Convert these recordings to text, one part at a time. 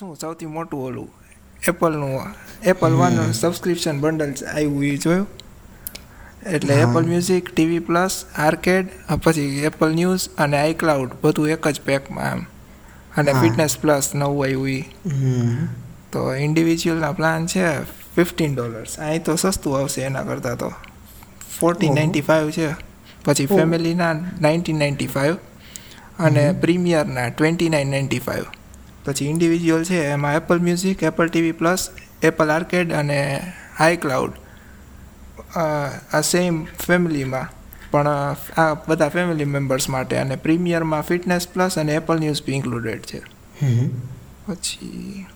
શું સૌથી મોટું ઓલું? એપલનું એપલ વન સબસ્ક્રિપ્શન બંડલ આવ્યું એ જોયું? એટલે Apple Music TV Plus Arcade પછી એપલ ન્યૂઝ અને આઈક્લાઉડ બધું એક જ પેકમાં એમ અને ફિટનેસ પ્લસ નવું આવ્યું એ તો ઇન્ડિવિજ્યુઅલના પ્લાન છે ફિફ્ટીન ડોલર્સ અહીં તો સસ્તું આવશે એના કરતાં તો. ફોર્ટીન નાઇન્ટી ફાઇવ છે. પછી ફેમિલીના નાઇન્ટીન નાઇન્ટી ફાઇવ અને પ્રીમિયરના ટ્વેન્ટી નાઇન નાઇન્ટી ફાઇવ પછી ઇન્ડિવિજ્યુઅલ છે એમાં Apple Music Apple TV Plus Apple Arcade અને હાઈ ક્લાઉડ આ સેમ ફેમિલીમાં પણ આ બધા ફેમિલી મેમ્બર્સ માટે અને પ્રીમિયરમાં ફિટનેસ પ્લસ અને એપલ ન્યૂઝ બી ઇન્ક્લુડેડ છે પછી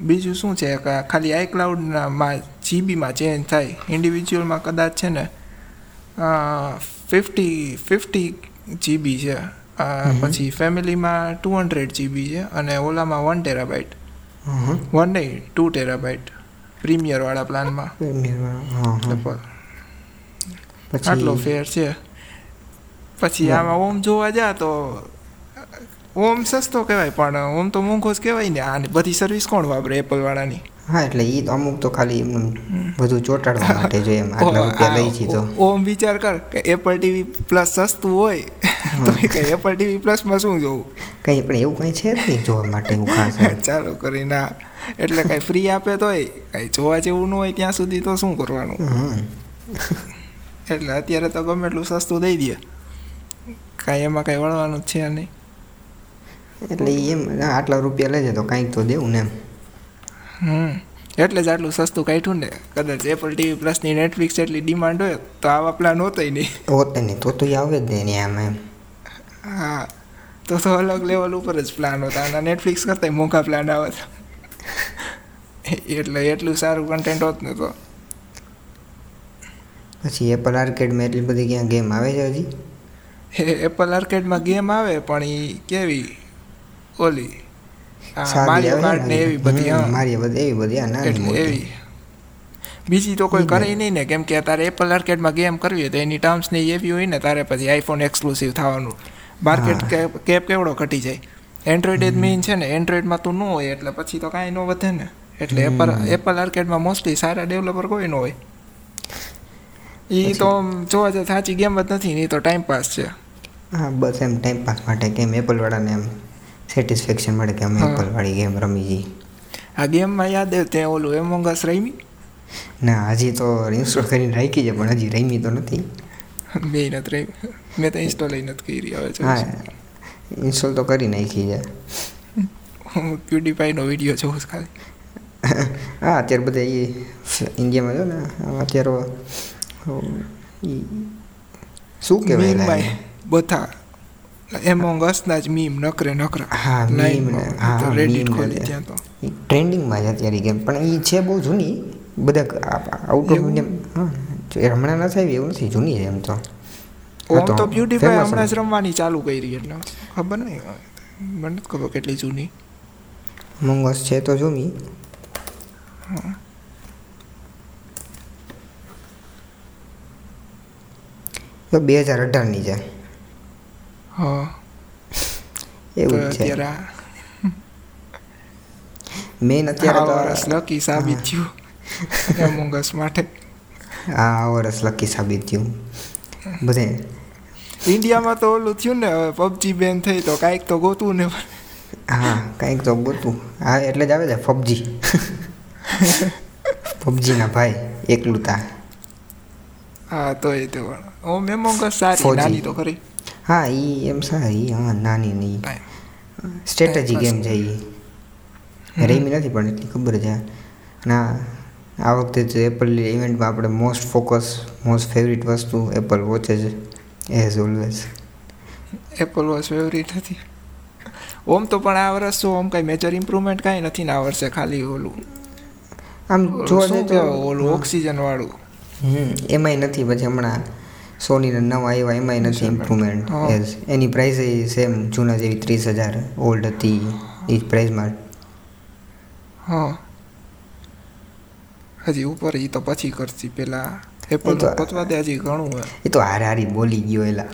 બીજું શું છે? કે ખાલી આઈ ક્લાઉડમાં જીબીમાં ચેન્જ થાય. ઇન્ડિવિજ્યુઅલમાં કદાચ છે ને ફિફ્ટી ફિફ્ટી જીબી છે. પછી ફેમિલીમાં ટુ હંડ્રેડ જીબી છે અને ઓલામાં વન ટેરાબાઇટ. વન નહીં ટુ ટેરાબાઇટ. પ્રીમિયરવાળા પ્લાનમાં. હા હા. એપલ આટલો ફેર છે. પછી આમાં ઓમ જોવા જા તો ઓમ સસ્તો કહેવાય પણ ઓમ તો મોંઘો જ કહેવાય ને આની બધી સર્વિસ કોણ વાપરે એપલ વાળાની? હા એટલે એ તો અમુક તો ખાલી બધું ચોટાડવા માટે જોઈએ એમ આટલા રૂપિયા લઈ છી તો. ઓમ વિચાર કર કે એપલ ટીવી પ્લસ સસ્તું હોય તો કે એપલ ટીવી પ્લસમાં શું જોવું? કંઈ પણ એવું કંઈ છે જ નહીં જોવા માટે એવું ખાસ. ચાલુ કરી ના. એટલે કઈ ફ્રી આપે તોય કઈ જોવા જેવું ન હોય ત્યાં સુધી તો શું કરવાનું? એટલે અત્યારે તો ગમે એટલું સસ્તું દઈ દે. કાંઈ એમાં કાંઈ વળવાનું જ છે નહીં. એટલે એમ આટલા રૂપિયા લેજે તો કાંઈક તો દેવું ને એમ. હમ. એટલે જ આટલું સસ્તું કાઢ્યું ને. કદાચ એપલ ટીવી પ્લસની નેટફ્લિક્સ એટલી ડિમાન્ડ હોય તો આવા પ્લાન હોતોય નહીં. હોત નહીં તો તો આવે જ નહીં આમ એમ. હા. તો તો અલગ લેવલ ઉપર જ પ્લાન હતા. અને નેટફ્લિક્સ કરતાં મોંઘા પ્લાન આવે એટલે એટલું સારું કન્ટેન્ટ હોત ને તો. પછી એપલ આર્કેડમાં એટલી બધી ક્યાં ગેમ આવે છે હજી? એપલ આર્કેડમાં ગેમ આવે પણ એ કેવી? ઓલી? મારિયો કાર્ડ ને એવી બધી હમ, બધી એવી બધી હા નાની એટલે મોટી. એવી. બીજી તો કોઈ કરે નહીં ને કેમ કે તારે એપલ આર્કેડમાં ગેમ કરવી હોય તો એની ટર્મ્સ ને એવી હોય ને તારે પછી આઈફોન એક્સક્લુસિવ થવાનું. માર્કેટ કેપ કેવડો ઘટી જાય? એન્ડ્રોઈડ જ મેઇન છે ને એન્ડ્રોઈડમાં તો ન હોય એટલે પછી તો કાંઈ ન વધે ને. એટલે એપલ એપલ આર્કેડમાં મોસ્ટલી સારા ડેવલપર કોઈ ન હોય. એ તો જોવા જાય સાચી ગેમ જ નથી નહીં તો ટાઈમ પાસ છે. હા બસ એમ ટાઈમ પાસ માટે કેમ એપલ વાળાને એમ સેટિસ્ફેક્શન મળે કે અમે હા. એપલ વાળી ગેમ રમી જઈ આ ગેમમાં યાદ આવે તે ઓલું એમોંગસ રમી? ના હજી તો ઇન્સ્ટોલ કરીને રાખી છે પણ હજી રમી તો નથી. મેં નથી રમી. મેં તો ઇન્સ્ટોલ નથી કરી હવે હા ઇન્સ્ટોલ તો કરી નાખી છે. હું પ્યુડીફાઈનો વીડિયો જોઉં છું ખાલી. હા અત્યારે બધા એ ઇન્ડિયામાં જો ને અત્યારે શું કહેવાય? બધા એમોંગ અસના જ મીમ નકરે નકરા હા મીમ ને હા Reddit ખોલી ત્યાં તો. ટ્રેન્ડિંગમાં છે અત્યારે ગેમ પણ એ છે બહુ જૂની. બધા આઉટ ઓફ ઇન્ડિયા હા એ હમણાં નથી આવી એવું નથી જૂની છે એમ તો. ઓમ તો પ્યુડીફાઈ હમણાં જ રમવાની ચાલુ કરી એટલે. ખબર નહીં મને નથી ખબર કેટલી જૂની. Among છે તો જૂની. બે હજાર અઢારની છે. હા એવું છે અત્યારે આ- અત્યારે તો વર્ષ લકી સાબિત થયું એમોંગ અસ માટે આ વર્ષ લકી સાબિત થયું બધે ઇન્ડિયામાં તો ઓલું થયું ને હવે પબજી બેન થઈ તો કાંઈક તો ગોતું ને હા કાંઈક તો ગોતું હા એટલે જ આવે છે પબજી પબજીના ભાઈ એકલું તા હા તો એ તો ઓમ એમોંગ અસ સારી નાની તો ખરી હા એ એમ સારી હા નાની નહીં. સ્ટ્રેટેજી ગેમ છે એ રેમી નથી પણ એટલી ખબર છે. ના આ વખતે જ એપલ ઇવેન્ટમાં આપણે મોસ્ટ ફોકસ મોસ્ટ ફેવરિટ વસ્તુ એપલ વોચ જ as always Apple watch favourite હતી ઓમ તો પણ આ વર્ષ તો ઓમ કાંઈ મેજર ઇમ્પ્રુવમેન્ટ કાંઈ નથી ને આ વર્ષે ખાલી ઓલું. આમ જોવા જાય તો ઓલું ઓક્સિજન વાળું. હમ એમાંય નથી પછી હમણાં સોનીના નવા આવ્યા એમાંય નથી ઇમ્પ્રુવમેન્ટ. એઝ એની પ્રાઇસ સેમ જૂના જેવી ત્રીસ હજાર. ઓલ્ડ હતી. એ જ પ્રાઇસમાં હા. હજી ઉપર એ તો પછી કરશી. પેલા એપલ તો- પતવા દે હજી ઘણું હોય. એ તો હારે હારી બોલી ગયો એલા.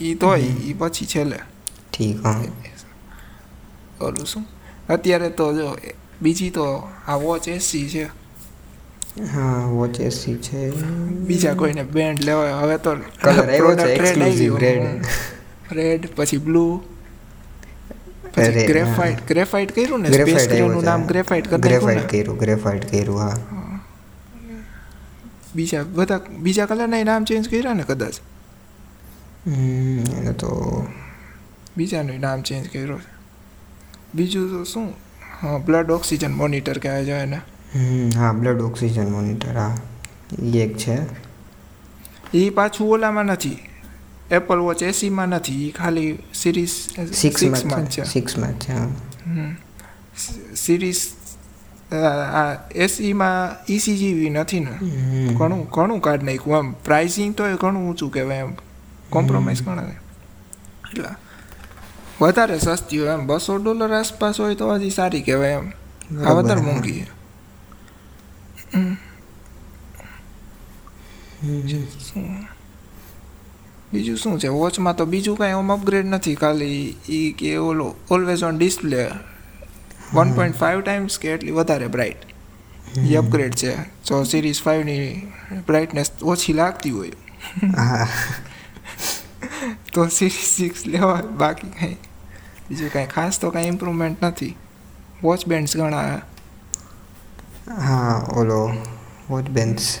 ઈ તો એ પછી છેલ્લે. ઠીક હા. ઓલું શું? અત્યારે તો જો બીજી તો આ વોચ એસી છે. હા વોચેસી છે. બીજા કોઈને બેન્ડ લેવાય હવે તો કલર આવ્યો છે, એક્સક્લુઝિવ રેડ રેડ પછી બ્લુ પછી ગ્રેફાઇટ ગ્રેફાઇટ કર્યું ને? સ્પેસનું નામ ગ્રેફાઇટ કરી ગ્રેફાઇટ કર્યું ગ્રેફાઇટ કર્યું હા. બીજા બધા બીજા કલરના નામ ચેન્જ કર્યા ને કદાચ? એને તો બીજાનું નામ ચેન્જ કર્યું બીજું તો શું? હા બ્લડ ઓક્સિજન મોનિટર કહેવાય છે એને. હમ, હા બ્લડ ઓક્સિજન મોનિટર હા. એ એક છે. એ પાછું ઓલામાં નથી. એપલ વોચ એસીમાં નથી. એ ખાલી સિરીઝ સિક્સમાં છે. સિક્સમાં છે હા. હમ. સિરીઝ આ એસીમાં ઇસીજીવી નથી ને. ઘણું ઘણું કાઢ નાખ્યું. એમ પ્રાઇસિંગ તો એ ઘણું ઊંચું કહેવાય એમ. કોમ્પ્રોમાઇઝ ઘણા એટલે વધારે સસ્તી હોય એમ. બસો ડોલર આસપાસ હોય તો હજી સારી કહેવાય એમ. આ વધારે. મોંઘી છે. બીજું શું? છે? વોચમાં તો બીજું કાંઈ ઓમ અપગ્રેડ નથી. ખાલી એ કે ઓલો always on display one point five times કે એટલી વધારે બ્રાઇટ એ અપગ્રેડ છે. જો સિરીઝ ફાઇવની બ્રાઇટનેસ ઓછી લાગતી હોય. તો સિરીઝ સિક્સ લેવા બાકી કાંઈ બીજું કાંઈ ખાસ તો કાંઈ ઇમ્પ્રુવમેન્ટ નથી. વોચ બેન્ડ્સ ઘણા હા ઓલો વોટ બેન્સ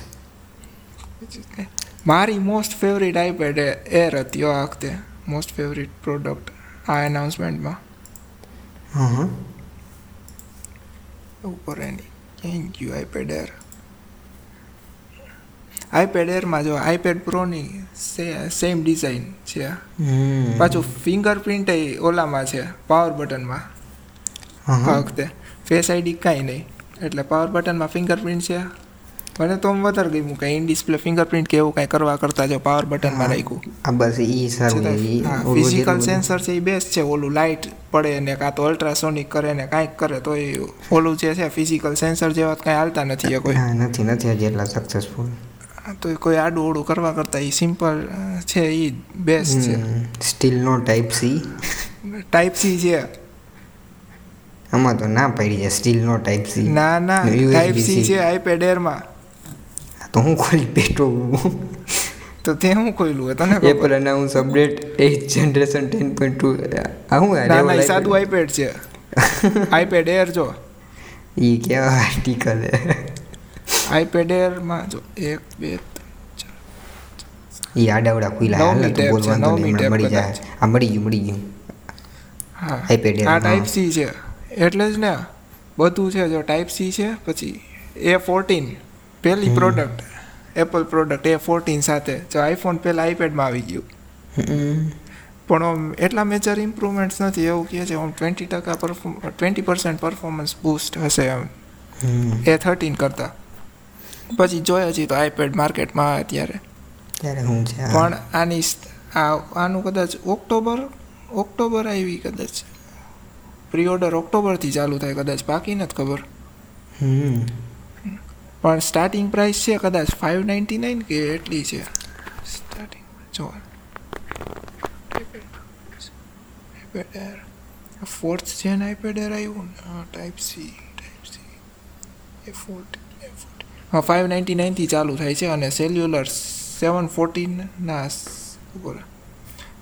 મારી મોસ્ટ ફેવરિટ આઈપેડ એર હતી આ વખતે. મોસ્ટ ફેવરિટ પ્રોડક્ટ આ એનાઉન્સમેન્ટમાં હા. ઉપર એની. Thank you iPad Air iPad એરમાં જો આઈપેડ પ્રોની સેમ ડિઝાઇન છે પાછું ફિંગરપ્રિન્ટ ઓલામાં છે પાવર બટનમાં આ હા વખતે. ફેસ આઈડી કાંઈ નહીં. એટલે પાવર બટનમાં ફિંગરપ્રિન્ટ છે. મને તો વધારે ગયું કે ઇન ડિસ્પ્લે ફિંગરપ્રિન્ટ કે એવું કાંઈ કરવા કરતાં જો પાવર બટનમાં રાખ્યું. આ બસ એ સારું ફિઝિકલ સેન્સર છે એ બેસ્ટ છે ઓલું લાઇટ પડે ને કાં તો અલ્ટ્રાસોનિક કરે ને કાંઈક કરે તો એ ઓલું જે છે ફિઝિકલ સેન્સર જેવા કંઈ હાલતા નથી એ કોઈ. નથી નથી હજી એટલા સક્સેસફુલ તો એ કોઈ આડું ઓડું કરવા કરતાં એ સિમ્પલ છે એ બેસ્ટ છે. સ્ટીલ નો ટાઈપ સી ટાઈપ સી છે. આમાં તો ના પડી જાય સ્ટીલ નો ટાઈપ સી ના ના. ટાઈપ સી છે આઈપેડ એરમાં તો હું ખોલી પેટો તો તે હું ખોલ્યું તને? એપલ અનાઉન્સ અપડેટ 8 જનરેશન 10.2 આ હું આ ના લેવલ ના એ આપ્યું? સાદું આઈપેડ છે. આઈપેડ એર જો. ઈ કેવા આર્ટિકલ આઈપેડ એરમાં જો એક બે ઈ આડાવડા ખુલ્લા હાલ તો ટેબ બોલ છે, વાંધો નવમી નહીં હમણાં ટેબ મળી જાય આ મળી ગયું મળી ગયું. હા. iPad Air, આ ટાઈપ સી છે. એટલે જ ને બધું છે જો ટાઈપ સી છે પછી એ ફોર્ટીન પહેલી product Apple product A fourteen સાથે જો આઈફોન પહેલાં આઈપેડમાં આવી ગયું. પણ આમ એટલા મેજર ઇમ્પ્રુવમેન્ટ્સ નથી એવું કહે છે આમ ટ્વેન્ટી ટકા perform twenty percent performance boost હશે એમ. એ થર્ટીન કરતાં. પછી જોઈએ છીએ તો આઈપેડ માર્કેટમાં આવે ત્યારે. ત્યારે છે પણ આની આનું કદાચ ઓક્ટોબર ઓક્ટોબર આવી કદાચ. પ્રી ઓર્ડર ઓક્ટોબરથી ચાલુ થાય કદાચ બાકી નથી ખબર. પણ સ્ટાર્ટિંગ પ્રાઇસ છે કદાચ ફાઇવ નાઇન્ટી નાઇન કે એટલી છે? સ્ટાર્ટિંગ જો. ફોર્થ જેન આઈપેડ એર આવ્યું ને? હા type C type C A forty A forty હા ફાઇવ નાઇન્ટી નાઇનથી ચાલુ થાય છે અને સેલ્યુલર સેવન ફોર્ટીન ના બોલે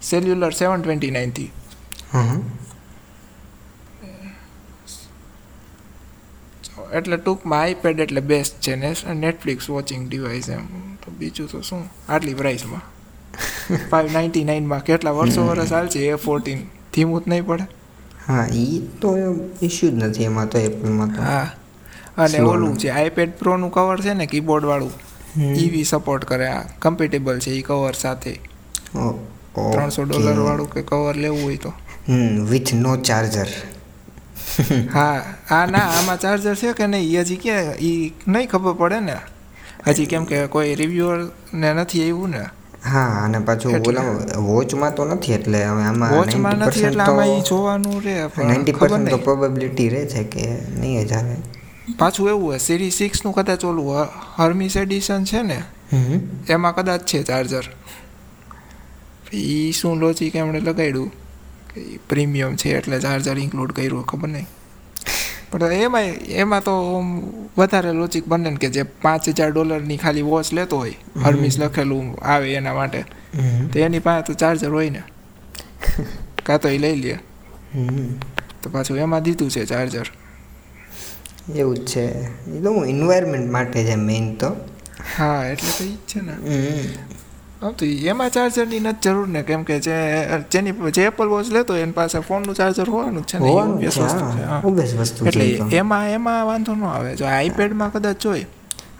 સેલ્યુલર સેવન ટ્વેન્ટી નાઇનથી એટલે ટૂંકમાં આઈપેડ એટલે બેસ્ટ છે ને? નેટફ્લિક્સ વોચિંગ ડિવાઇસ એમ. તો બીજું તો શું? આટલી પ્રાઇસમાં ફાઇવ નાઇન્ટી નાઇનમાં કેટલા વર્ષો વર્ષ હાલશે? એ ફોર્ટીન ધીમું જ નહીં પડે? હા એ તો ઇશ્યુ જ નથી એમાં તો એપલમાં તો. હા. અને ઓલું. છે આઈપેડ પ્રોનું કવર છે ને કીબોર્ડ વાળું ઈવી સપોર્ટ કરે. આ કમ્પેટેબલ છે એ કવર સાથે. ત્રણસો. ડોલર વાળું કે કવર લેવું હોય તો. હમ વિથ નો ચાર્જર હા આ ના આમાં ચાર્જર છે કે નહીં એ હજી કે એ નહીં ખબર પડે ને. હજી કેમ કે કોઈ રિવ્યુઅર ને નથી આવ્યું ને. હા અને પાછું. ઓલા વોચમાં તો નથી એટલે હવે આમાં વોચમાં નથી એટલે આમાં એ જોવાનું રે પણ નાઇન્ટી પર્સન્ટ તો પ્રોબેબિલિટી રહે છે કે નહીં જ આવે પાછું એવું હોય સિરીઝ સિક્સનું કદાચ ઓલું હર્મિસ એડિશન છે ને એમાં કદાચ છે ચાર્જર એ શું લોજિક એમણે લગાડ્યું? કે પ્રીમિયમ છે એટલે ચાર્જર ઇન્ક્લુડ કર્યું ખબર નહીં પણ એમાં એમાં તો વધારે લોજિક બને ને કે જે પાંચ હજાર ડોલરની ખાલી વોચ લેતો હોય હર્મિસ લખેલું આવે એના માટે તો એની પાસે તો ચાર્જર હોય ને. કાં તો એ લઈ લે. તો પાછું એમાં દીધું છે ચાર્જર એવું જ છે. એ તો હું એન્વાયરમેન્ટ માટે છે મેઇન તો. હા એટલે તો એ જ છે ને. તો એમાં ચાર્જરની નથી જરૂર ને. કેમ કે જે જેની જે એપલ વોચ લેતો હોય એની પાસે ફોનનું ચાર્જર હોવાનું જ છે ને. એટલે એમાં એમાં વાંધો ન આવે. જો આઈપેડમાં કદાચ જોઈ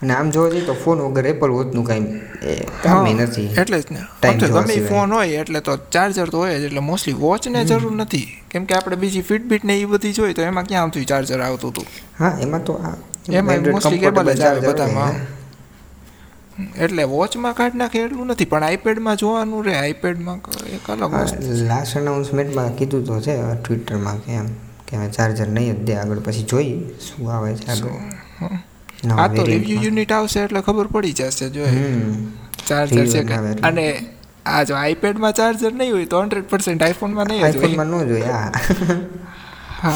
અને આમ જોવા જઈએ તો ફોન વગર એપલ વોચનું કાંઈ કામે નથી. એટલે જ ને. ગમે ફોન હોય એટલે તો ચાર્જર તો હોય જ. એટલે મોસ્ટલી વોચને જરૂર નથી. કેમ કે આપણે બીજી ફિટબીટ ને એ બધી જોઈ તો એમાં ક્યાં આવતું ચાર્જર આવતું હતું હા એમાં તો એમાં મોસ્ટલી કેબલ જ આવે બધામાં. એટલે વોચમાં કાઢ નાખે એટલું નથી પણ આઈપેડમાં જોવાનું રે આઈપેડમાં એક અલગ લાસ્ટ અનાઉન્સમેન્ટમાં કીધું તો છે ટ્વિટરમાં કે એમ કે હવે ચાર્જર નહીં જ દે આગળ પછી જોઈ શું આવે છે આગળ. આ તો રિવ્યુ યુનિટ આવશે એટલે ખબર પડી જશે જો ચાર્જર છે કે અને આ જો આઈપેડમાં ચાર્જર નહીં હોય તો હંડ્રેડ પર્સન્ટ આઈફોનમાં નહીં આઈફોનમાં ન જોઈએ હા.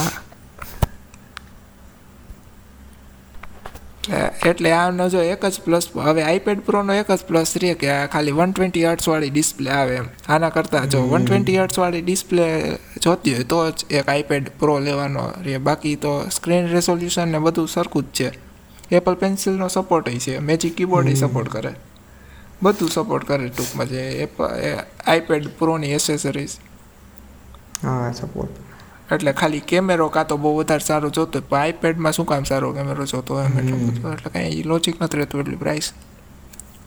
એટલે- આનો જો એક જ પ્લસ હવે આઈપેડ પ્રોનો એક જ પ્લસ રહે કે આ ખાલી વન ટ્વેન્ટી હર્ટ્સવાળી ડિસ્પ્લે આવે એમ. આના કરતાં જો વન ટ્વેન્ટી હર્ટ્સવાળી ડિસ્પ્લે જોતી હોય તો જ એક આઈપેડ પ્રો લેવાનો રહે. બાકી તો સ્ક્રીન રેઝોલ્યુશન ને બધું સરખું જ છે. એપલ પેન્સિલનો સપોર્ટ છે. મેજિક કીબોર્ડ સપોર્ટ કરે. બધું સપોર્ટ કરે ટૂંકમાં જે એપ આઈપેડ પ્રોની એસેસરીઝ હા સપોર્ટ એટલે ખાલી કેમેરો કાં તો બહુ વધારે સારો જોતો હોય આઈપેડમાં શું કામ સારો કેમેરો જોતો હોય એમ એટલું કાંઈ લોજિક નથી રહેતું એટલી પ્રાઇસ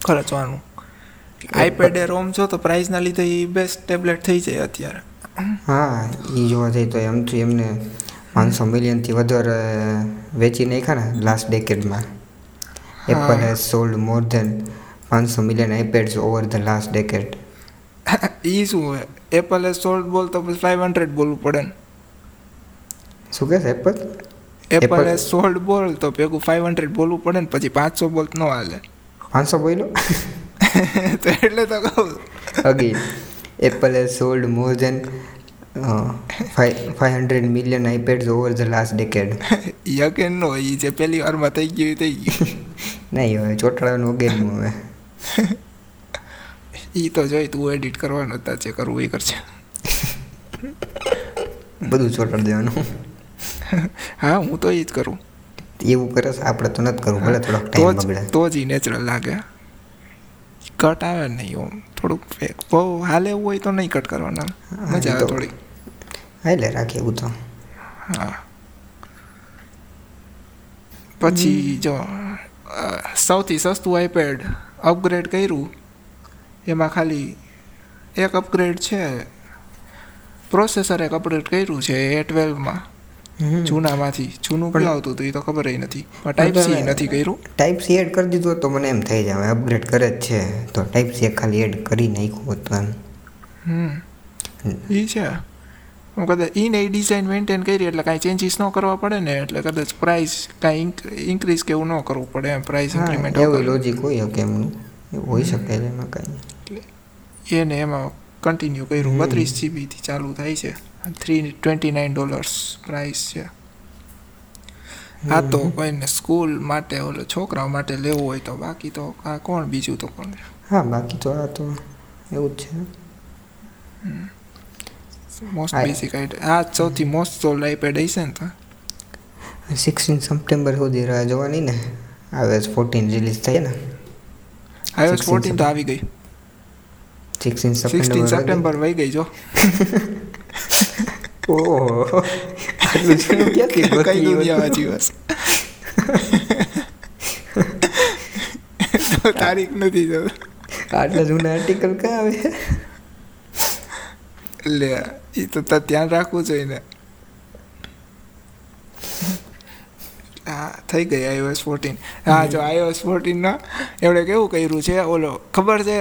ખર્ચવાનું આઈપેડ એ રોમ જો તો પ્રાઇસના લીધે એ બેસ્ટ ટેબ્લેટ થઈ જાય અત્યારે. હા એ જોવા જઈએ તો એમ તો એમને પાંચસો મિલિયનથી વધારે વેચી નાખ્યા ને last ડેકેડમાં Apple has sold more than પાંચસો million iPads over the last decade એ શું હોય? એપલે સોલ્ડ બોલ તો ફાઇવ હંડ્રેડ બોલવું પડે ને. શું કહે છે એપલ? એ સોલ્ડ બોલ તો ભેગું ફાઇવ હંડ્રેડ બોલવું પડે ને પછી પાંચસો બોલ ન હાલે. પાંચસો બોલ્યો? તો એટલે તો કહું. Again. Apple A sold more than five hundred million iPads over the last decade યકેન નો એ જે પહેલી વારમાં થઈ ગયું થઈ ગયું. નહીં હવે ચોટાડવાનું અગેન હવે એ તો જોઈ તું એડિટ કરવાનું હતા જે કરવું એ કરશે. બધું ચોટાડી દેવાનું. હા હું તો એ જ કરું. એવું કરે છે આપણે તો નથી કરવું ભલે થોડોક ટાઈમ બગડે. તો જ નેચરલ લાગે. કટ આવે નહીં ઓમ થોડુંક ફેક બહુ હાલે એવું હોય તો નહીં કટ કરવાના. મજા આવે થોડી. હા એટલે રાખીએ એવું તો. હા. પછી જો સૌથી સસ્તું આઈપેડ અપગ્રેડ કર્યું. એમાં ખાલી એક અપગ્રેડ છે. પ્રોસેસર એક અપગ્રેડ કર્યું છે એ ટ્વેલ્વમાં જૂનામાંથી. જૂનું પણ- આવતું હતું એ તો ખબર નથી. પણ ટાઈપ સી નથી કર્યું. ટાઈપ સી એડ કરી દીધું તો મને એમ થઈ જાય અપગ્રેડ કરે જ છે. તો ટાઈપ સી ખાલી એડ કરી નાખ્યું હતું એમ. હમ. એ છે. હું કદાચ ઇન એ ડિઝાઇન મેન્ટેન કરી એટલે કાંઈ ચેન્જીસ ન કરવા પડે ને એટલે કદાચ પ્રાઇસ કાંઈ ઇન્ક્રીઝ કે એવું ન કરવું પડે એમ પ્રાઇસ ઇન્ક્રીમેન્ટ એવું લોજિક હોય કે એમનું હોઈ શકે છે એમાં કાંઈ. એને એમાં કન્ટિન્યુ કર્યું. બત્રીસ જીબીથી ચાલુ થાય છે. Three twenty nine dollars price છે આ તો કોઈને સ્કૂલ માટે ઓલો છોકરાઓ માટે લેવું હોય તો બાકી તો આ કોણ બીજું તો કોણ? હા બાકી તો આ તો એવું જ છે. મોસ્ટ બેસિક આ સૌથી મોસ્ટ સોલ્ડ આઈપેડ હશે ને તો? સિક્સટીન સપ્ટેમ્બર સુધી રાહ જોવાની ને. આવે ફોર્ટીન રિલીઝ થાય ને. આઈઓએસ 16 ફોર્ટીન તો આવી ગઈ. સિક્સટીન સપ્ટેમ્બર વહી ગઈ જો. ઓહો આટલું જૂનું ક્યાંથી કઈ દુનિયામાં જીવસ તારીખ નથી જો આટલા જૂના આર્ટિકલ ક્યાં આવે લે એ તો ધ્યાન રાખવું જોઈએ ને હા થઈ ગઈ આઈઓએસ ફોર્ટીન હા જો આઈઓએસ ફોર્ટીનના એમણે કેવું કર્યું છે? ઓલો ખબર છે?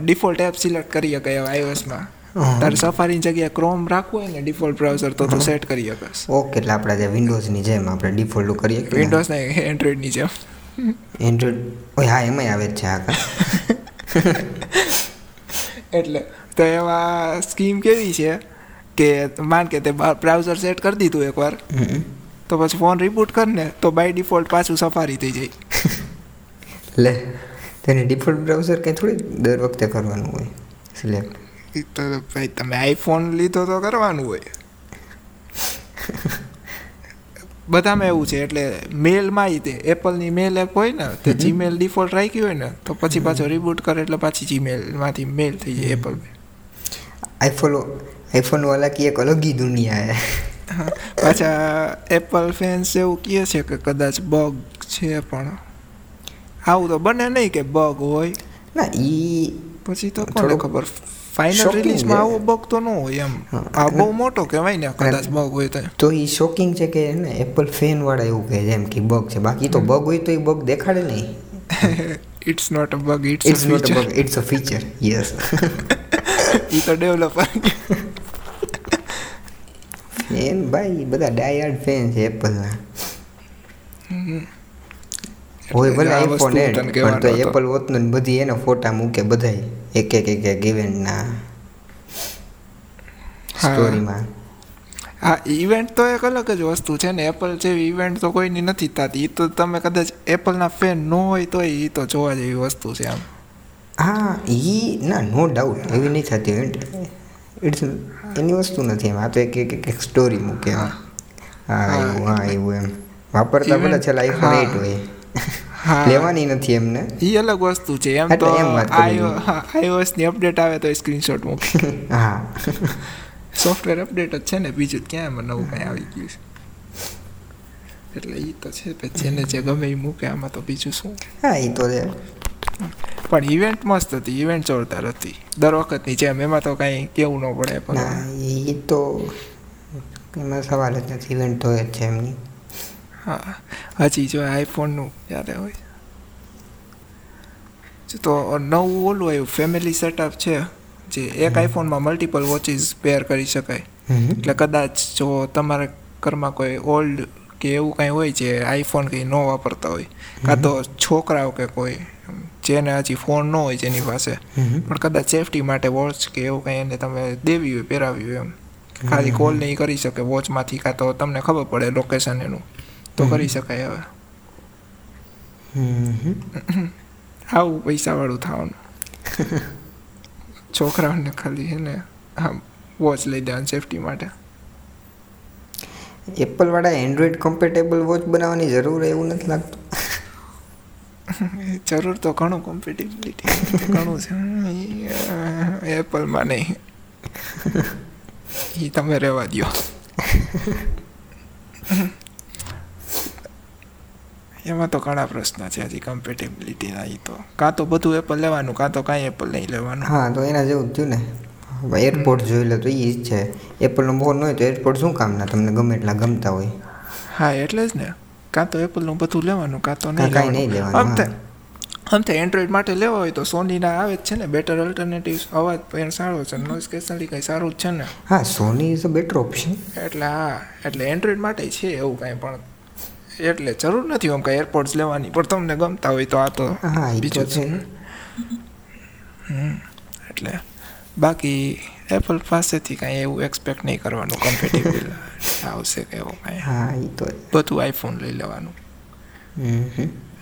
ડિફોલ્ટ એપ સિલેક્ટ કરી શકે હવે આઈઓએસમાં તારે સફારીની જગ્યાએ ક્રોમ રાખવું હોય ને ડિફોલ્ટ બ્રાઉઝર તો તું સેટ કરી શકસ. ઓકે એટલે આપણે જે વિન્ડોઝની જેમ આપણે ડિફોલ્ટ કરીએ વિન્ડોઝ ને? એન્ડ્રોઈડની જેમ. એન્ડ્રોઈડ ઓય હા એમાંય આવે જ છે આ એટલે તો એમાં સ્કીમ કેવી છે કે માન કે તે બ્રાઉઝર સેટ કરી દીધું એકવાર. તો પછી ફોન રિબૂટ કર ને તો બાય ડિફોલ્ટ પાછું સફારી થઈ જાય. લે તેને ડિફોલ્ટ બ્રાઉઝર કંઈ થોડી દર વખતે કરવાનું હોય સિલેક્ટ તો ભાઈ તમે આઈફોન લીધો તો કરવાનું હોય બધામાં એવું છે એટલે મેલમાં તે એપલની મેલ એપ હોય ને તે જીમેલ ડિફોલ્ટ રાખી હોય ને તો પછી પાછો રિબૂટ કરે એટલે પાછી જીમેલમાંથી મેલ થઈ જાય એપલ આઈફોન આઈફોન વાલા કી એક અલગ દુનિયા હે પાછા એપલ ફેન્સ એવું કહે છે કે કદાચ બગ છે પણ આવું તો બને નહીં કે બગ હોય ના એ પછી તો કોને ખબર ફાઇનલ રિલીઝમાં આવો બગ તો ન હોય એમ. આ બહુ મોટો કહેવાય ને કદાચ બગ હોય તો. તો એ શોકિંગ છે કે ને એપલ ફેન વાળા એવું કહે છે એમ કે બગ છે. બાકી તો બગ હોય તો એ બગ દેખાડે નહીં. It's not a bug it's it's not bug it's a feature yes ઈ તો ડેવલપર ફેન ભાઈ બધા ડાયર્ડ ફેન છે એપલના હોય ભલે આઈફોન એડ પણ તો એપલ વોચનો બધી એના ફોટા મૂકે બધાય એક એક એક એક ઇવેન્ટના. સ્ટોરીમાં હા. ઇવેન્ટ તો એક અલગ જ વસ્તુ છે ને એપલ જેવી ઇવેન્ટ તો કોઈની નથી થતી. એ તો તમે કદાચ એપલના ફેન ન હોય તો એ તો જોવા જેવી વસ્તુ છે આમ. હા ઈ ના નો ડાઉટ એવી નહીં થતી ઇવેન્ટ ઇટ્સ એની વસ્તુ નથી એમ. આ તો એક એક એક- સ્ટોરી મૂકે હા. એવું હા એવું એમ. વાપરતા બધા છેલ્લા આઈફોન એટ હોય. લેવાની નથી એમને? એ અલગ વસ્તુ છે એમ તો આઈઓએસની અપડેટ આવે તો સ્ક્રીનશોટ મૂકે. હા. સોફ્ટવેર અપડેટ જ છે ને બીજું ક્યાં એમાં નવું કંઈ આવી ગયું છે. એટલે એ તો છે જેને જે ગમે એ મૂકે આમાં તો બીજું શું? હા એ તો છે પણ ઇવેન્ટ મસ્ત હતી ઇવેન્ટ જોરદાર હતી. દર વખતની જેમ એમાં તો કાંઈ કેવું ન પડે પણ. એ તો એમાં સવાલ જ નથી ઇવેન્ટ તો જ છે એમની. હા હજી જો આઈફોનનું યાદ હોય. છે. તો નવું ઓલું આવ્યું ફેમિલી સેટઅપ છે જે એક આઈફોનમાં મલ્ટિપલ વોચીસ પેર કરી શકાય. એટલે કદાચ જો તમારા ઘરમાં કોઈ ઓલ્ડ કે એવું કંઈ હોય જે આઈફોન કંઈ ન વાપરતા હોય કાં તો છોકરાઓ કે કોઈ જેને હજી ફોન ન હોય જેની પાસે પણ કદાચ સેફટી માટે વોચ કે એવું કંઈ એને તમે દેવી હોય પહેરાવી હોય એમ. ખાલી કોલ નહીં કરી શકે વોચમાંથી કાં તો તમને ખબર પડે લોકેશન એનું. કરી શકાય હવે. આવું પૈસાવાળું થવાનું. છોકરાઓને ખાલી છે ને આમ વોચ લઈ દેવાની સેફટી માટે. એપલવાળા એન્ડ્રોઈડ કમ્પેટેબલ વોચ બનાવવાની જરૂર એવું નથી લાગતું. જરૂર તો ઘણું કોમ્પિટિબિલિટી ઘણું છે. એપલમાં નહીં. એ તમે રહેવા દો એમાં તો ઘણા પ્રશ્ન છે હજી કમ્પેટેબિલિટીના એ તો. કાં તો બધું એપલ લેવાનું કાં તો કાંઈ એપલ નહીં લેવાનું. હા તો એના જેવું જ થયું ને. એરપોર્ટ જોઈ લે તો એ જ છે. એપલનો ફોન હોય તો એરપોર્ટ શું કામના તમને ગમે એટલા ગમતા હોય. હા એટલે જ ને. કાં તો એપલનું બધું લેવાનું કાં તો નહીં કાંઈ નહીં લેવાનું આમ તો આમ તે એન્ડ્રોઈડ માટે લેવા હોય તો સોનીના આવે જ છે ને. બેટર અલ્ટરનેટિવ્સ અવાજ પણ સારો છે નોઇઝ કેસલી કંઈ સારું જ છે ને. હા Sony is a better option એટલે હા એટલે એન્ડ્રોઈડ માટે છે એવું કાંઈ પણ. એટલે જરૂર નથી આમ કાંઈ એરપોર્ટ્સ લેવાની પણ તમને ગમતા હોય તો આ તો બીજું છે. એટલે બાકી એપલ પાસેથી કાંઈ એવું એક્સપેક્ટ નહીં કરવાનું કમ્ફર્ટેબલ આવશે કે એવું કાંઈ. હા એ તો બધું આઈફોન લઈ લેવાનું.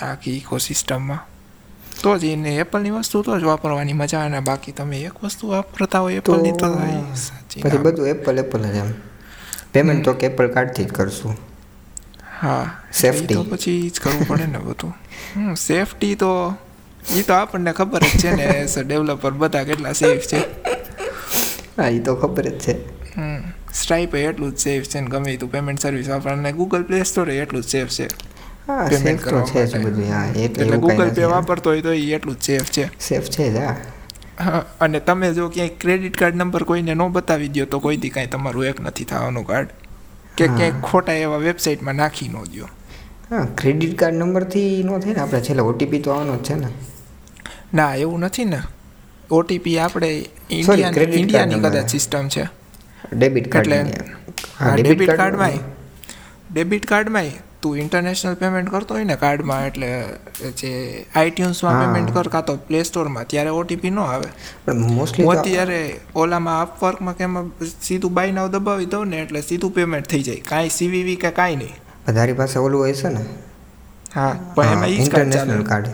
આખી ઇકોસિસ્ટમમાં તો જ એને એપલની વસ્તુ તો જ વાપરવાની મજા અને બાકી તમે એક વસ્તુ વાપરતા હોય એપલની તો પછી બધું એપલ એપલ જ એમ. પેમેન્ટ તો એપલ કાર્ડથી જ કરશું. હા સેફટી તો પછી જ કરવું પડે ને બધું. હમ સેફટી તો એ તો આપણને ખબર જ છે ને એઝ અ ડેવલપર બધા કેટલા સેફ છે. હા એ તો ખબર જ છે. હમ સ્ટ્રાઈપ એટલું જ સેફ છે ને ગમે તું પેમેન્ટ સર્વિસ વાપરને ગૂગલ પ્લે સ્ટોર એટલું જ સેફ છે. હા સેફ કરવા છે માટે. એટલે ગૂગલ પે વાપરતો હોય તો એ એટલું જ સેફ છે. સેફ છે જ હા. હા અને તમે જો ક્યાંય ક્રેડિટ કાર્ડ નંબર કોઈને ન બતાવી દો તો કોઈથી કાંઈ તમારું એક નથી થવાનું કાર્ડ કે. ક્યાંક ખોટા એવા વેબસાઇટમાં નાખી ન દો હા ક્રેડિટ કાર્ડ નંબરથી ન થાય ને? આપણે છેલ્લે ઓટીપી તો આવવાનો જ છે ને? ના એવું નથી ને. ઓટીપી આપણે ઇન્ડિયા ઇન્ડિયાની કદાચ સિસ્ટમ છે. ડેબિટ કાર્ડ એટલે હા ડેબિટ કાર્ડમાંય ડેબિટ કાર્ડમાંય તું ઇન્ટરનેશનલ પેમેન્ટ કરતો હોય ને કાર્ડમાં એટલે જે આઈટ્યુન્સમાં પેમેન્ટ કર કાં તો પ્લે સ્ટોરમાં ત્યારે ઓટીપી ન આવે. મોસ્ટલી હું અત્યારે ઓલામાં અપવર્કમાં કે એમાં સીધું બાય નાવ દબાવી દઉં ને એટલે સીધું પેમેન્ટ થઈ જાય. કાંઈ સીવીવી કે કાંઈ નહીં. તારી પાસે ઓલું હોય છે ને? હા પણ એમાં ઈ ઇન્ટરનેશનલ કાર્ડ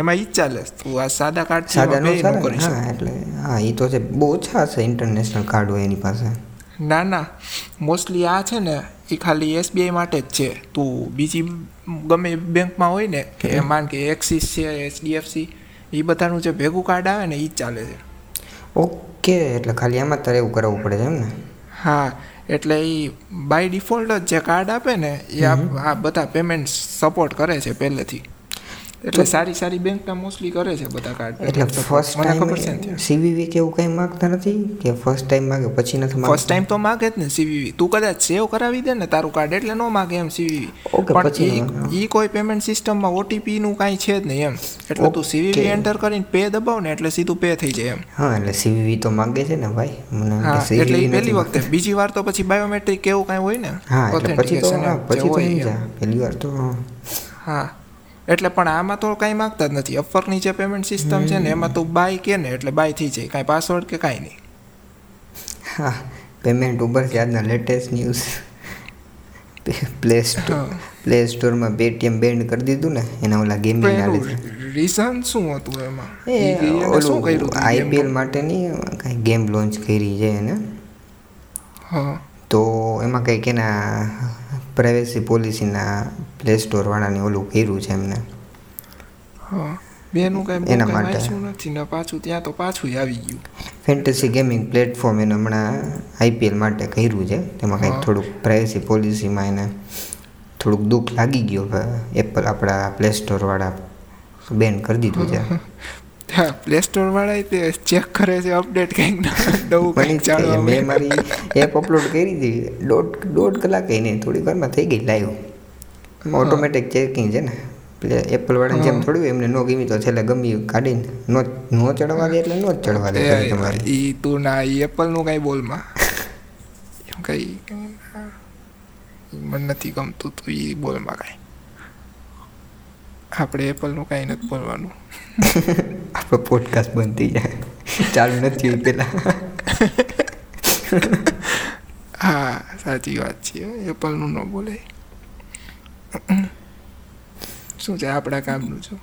એમાં ઈ જ ચાલે. તું આ સાદા કાર્ડ સાદા નો કરી હા એટલે હા એ તો છે બહુ ઓછા છે ઇન્ટરનેશનલ કાર્ડ હોય એની પાસે. ના ના. મોસ્ટલી આ છે ને એ ખાલી એસબીઆઈ માટે જ છે. તું બીજી ગમે બેંકમાં હોય ને કે માન કે એક્સિસ છે એચડીએફસી એ બધાનું જે ભેગું કાર્ડ આવે ને એ જ ચાલે છે. ઓકે એટલે ખાલી આમાં તારે એવું કરાવવું પડે છે એમ ને? હા એટલે એ બાય ડિફોલ્ટ જ જે કાર્ડ આપે ને એ આ બધા પેમેન્ટ સપોર્ટ કરે છે પહેલેથી. એટલે સારી સારી બેંકના મોસ્ટલી કરે છે બધા કાર્ડ એટલે ફર્સ્ટ ટાઈમ સીવીવી કે એવું કંઈ માગતા નથી? કે ફર્સ્ટ ટાઈમ માગે પછી નથી માગતા? ફર્સ્ટ ટાઈમ તો માગે જ ને સીવીવી તું કદાચ સેવ કરાવી દે ને તારું કાર્ડ એટલે ન માગે એમ સીવીવી પછી ઈ. કોઈ પેમેન્ટ સિસ્ટમમાં ઓટીપી નું કાંઈ છે જ નહીં એમ. એટલે તું સીવીવી એન્ટર કરીને પે દબાવ ને એટલે સીધું પે થઈ જાય એમ. હા એટલે સીવીવી તો માગે છે ને ભાઈ. મને એટલે પહેલી વખતે. બીજી વાર તો પછી બાયોમેટ્રિક એવું કાંઈ હોય ને? હા એટલે પછી તો પછી તો પહેલી વાર તો હા. એટલે પણ આમાં તો કાંઈ માગતા જ નથી. અફરની જે પેમેન્ટ સિસ્ટમ છે ને એમાં તું બાય કે ને એટલે બાય થઈ જાય. કાંઈ પાસવર્ડ કે કાંઈ નહીં. હા પેમેન્ટ ઉપર આજના latest news Play Store Play સ્ટોરમાં પેટીએમ બેન્ડ કરી દીધું ને એના ઓલા ગેમિંગ રીઝન શું હતું એમાં? શું કર્યું આઈપીએલ માટેની કાંઈ ગેમ લોન્ચ કરી છે એને? હા. તો એમાં કંઈક એના પ્રાઇવેસી પોલિસીના પ્લે સ્ટોર વાળાને ઓલું કર્યું છે એમને. હા બેનું કાંઈ એના માટે. નથી ને પાછું ત્યાં તો પાછું આવી ગયું. ફેન્ટસી ગેમિંગ પ્લેટફોર્મ એને હમણાં આઈપીએલ માટે કર્યું છે. તેમાં કંઈક થોડુંક પ્રાઇવસી પોલિસીમાં એને થોડુંક દુઃખ લાગી ગયું એપલ આપણા પ્લે સ્ટોરવાળા બેન કરી દીધું છે. હા પ્લે સ્ટોર વાળા તે ચેક કરે છે અપડેટ કંઈક નવું કંઈક જાણવા મેં મારી એપ અપલોડ કરી હતી દોઢ દોઢ કલાકે નહીં થોડી વારમાં થઈ ગઈ લાઈવ ઓટોમેટિક ચેકિંગ છે ને એટલે એપલ વાળાને જેમ. થોડું એમને નો ગમી તો છેલ્લે ગમી કાઢીને નો નો ચડવા દે એટલે નો જ ચડવા દે તમારે. એ તું ના એ એપલનું કાંઈ બોલમાં એમ કઈ મને નથી ગમતું તું એ બોલમાં કાંઈ. આપણે એપલનું કાંઈ નથી બોલવાનું. આપણો પોડકાસ્ટ બંધ થઈ જાય. ચાલુ નથી હોય પેલા. હા સાચી વાત છે. એપલનું ન બોલે. શું છે આપણા કામનું છું?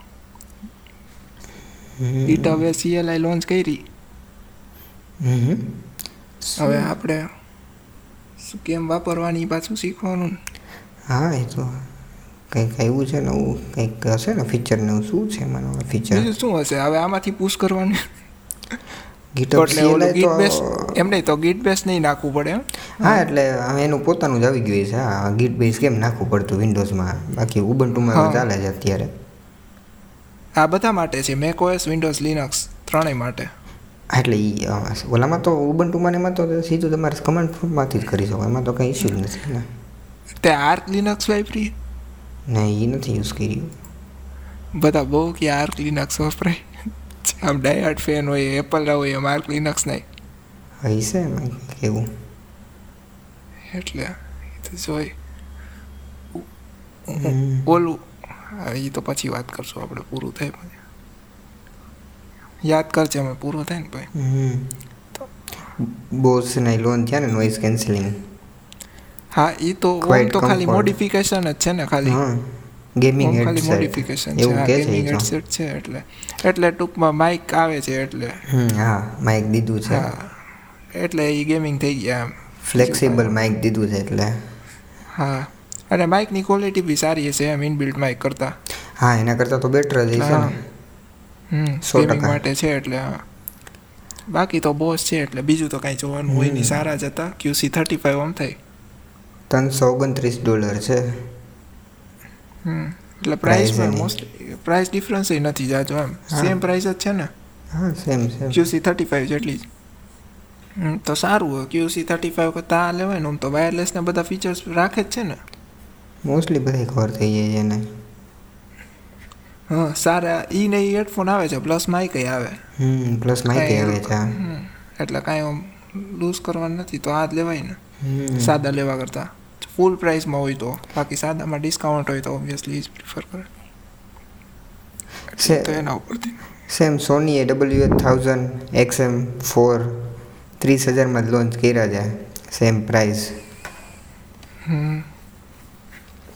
ઈટ હવે સીએલઆઈ લોન્ચ કરી. હમ. હવે આપણે શું કેમ વાપરવાની પાછું શીખવાનું? હા એ તો કંઈક એવું છે ને એવું કંઈક હશે ને ફીચર નવું શું છે મને ફીચર શું હશે? હવે આમાંથી પુશ કરવાનું? એમ નહીં તો ગીટ બેસ નહીં નાખવું પડે હા એટલે હવે એનું પોતાનું જ આવી ગયું છે. હા ગીટ કેમ નાખવું પડતું વિન્ડોઝમાં બાકી ઉબન્ટુમાં. ચાલે છે અત્યારે. આ બધા માટે છે મેક ઓએસ વિન્ડોઝ લિનક્સ ત્રણેય માટે. એટલે ઓલામાં તો ઉબન્ટુમાં એમાં તો સીધું તમારે કમાન્ડ પ્રોમ્પટમાંથી જ કરી શકો એમાં તો કંઈ ઇશ્યુ નથી ને. તે આર્ક લિનક્સ વાપરી ને એ નથી યુઝ કર્યું. બધા બહુ કે આર્ક લિનક્સ વપરાય આમ ડાયહાર્ડ ફેન હોય એપલ ના હોય માર્ક લિનક્સ નહીં હશે કેવું? એટલે એ તો જોઈ. ઓલું એ તો પછી વાત કરશું આપણે પૂરું થાય પછી. યાદ કરજે અમે પૂરું થાય ને ભાઈ. બોસના લોન થયા ને નોઇઝ કેન્સલિંગ હા એ તો તો ખાલી મોડિફિકેશન જ છે ને ખાલી. ગેમિંગ હેડસેટ મોડિફિકેશન છે. ગેમિંગ હેડસેટ છે એટલે. એટલે ટૂંકમાં માઇક આવે છે એટલે. હા માઇક દીધું છે. એટલે એ ગેમિંગ થઈ ગયા એમ. ફ્લેક્સિબલ માઇક દીધું છે એટલે. હા. અને માઇકની ક્વોલિટી બી સારી હશે એમ ઇનબિલ્ટ માઇક કરતાં. હા એના કરતાં તો બેટર જ છે હમ ગેમિંગ માટે છે એટલે હા. બાકી તો બોસ છે એટલે બીજું તો કાંઈ જોવાનું હોય નહીં. સારા જ હતા. ક્યુસી થર્ટી ફાઈવ આમ થાય ત્રણસો ઓગણત્રીસ ડોલર છે. એટલે પ્રાઇસ પ્રાઇસમાં મોસ્ટ પ્રાઇસ ડિફરન્સ નથી જાજો એમ સેમ પ્રાઇસ જ છે ને હા same same QC thirty five જેટલી જ તો સારું હોય ક્યુસી થર્ટી ફાઇવ કરતાં આ લેવાય ને આમ તો વાયરલેસ ને બધા ફીચર્સ રાખે જ છે ને મોસ્ટલી બધા કવર થઈ જાય છે એને હા સારા ઈ ને ઈ હેડફોન આવે છે પ્લસ માઇક આવે હમ પ્લસ માઇક આવે છે એટલે કાંઈ લૂઝ કરવાનું નથી તો આ જ લેવાય ને સાદા લેવા કરતાં ફૂલ પ્રાઇસમાં હોય તો. બાકી સાદામાં ડિસ્કાઉન્ટ હોય તો ઓબ્વિયસલી ઇઝ પ્રિફર કરે. તો એના ઉપરથી. સેમ સોની એ W eight thousand XM four ત્રીસ હજારમાં જ લોન્ચ કર્યા છે. સેમ પ્રાઇસ હમ.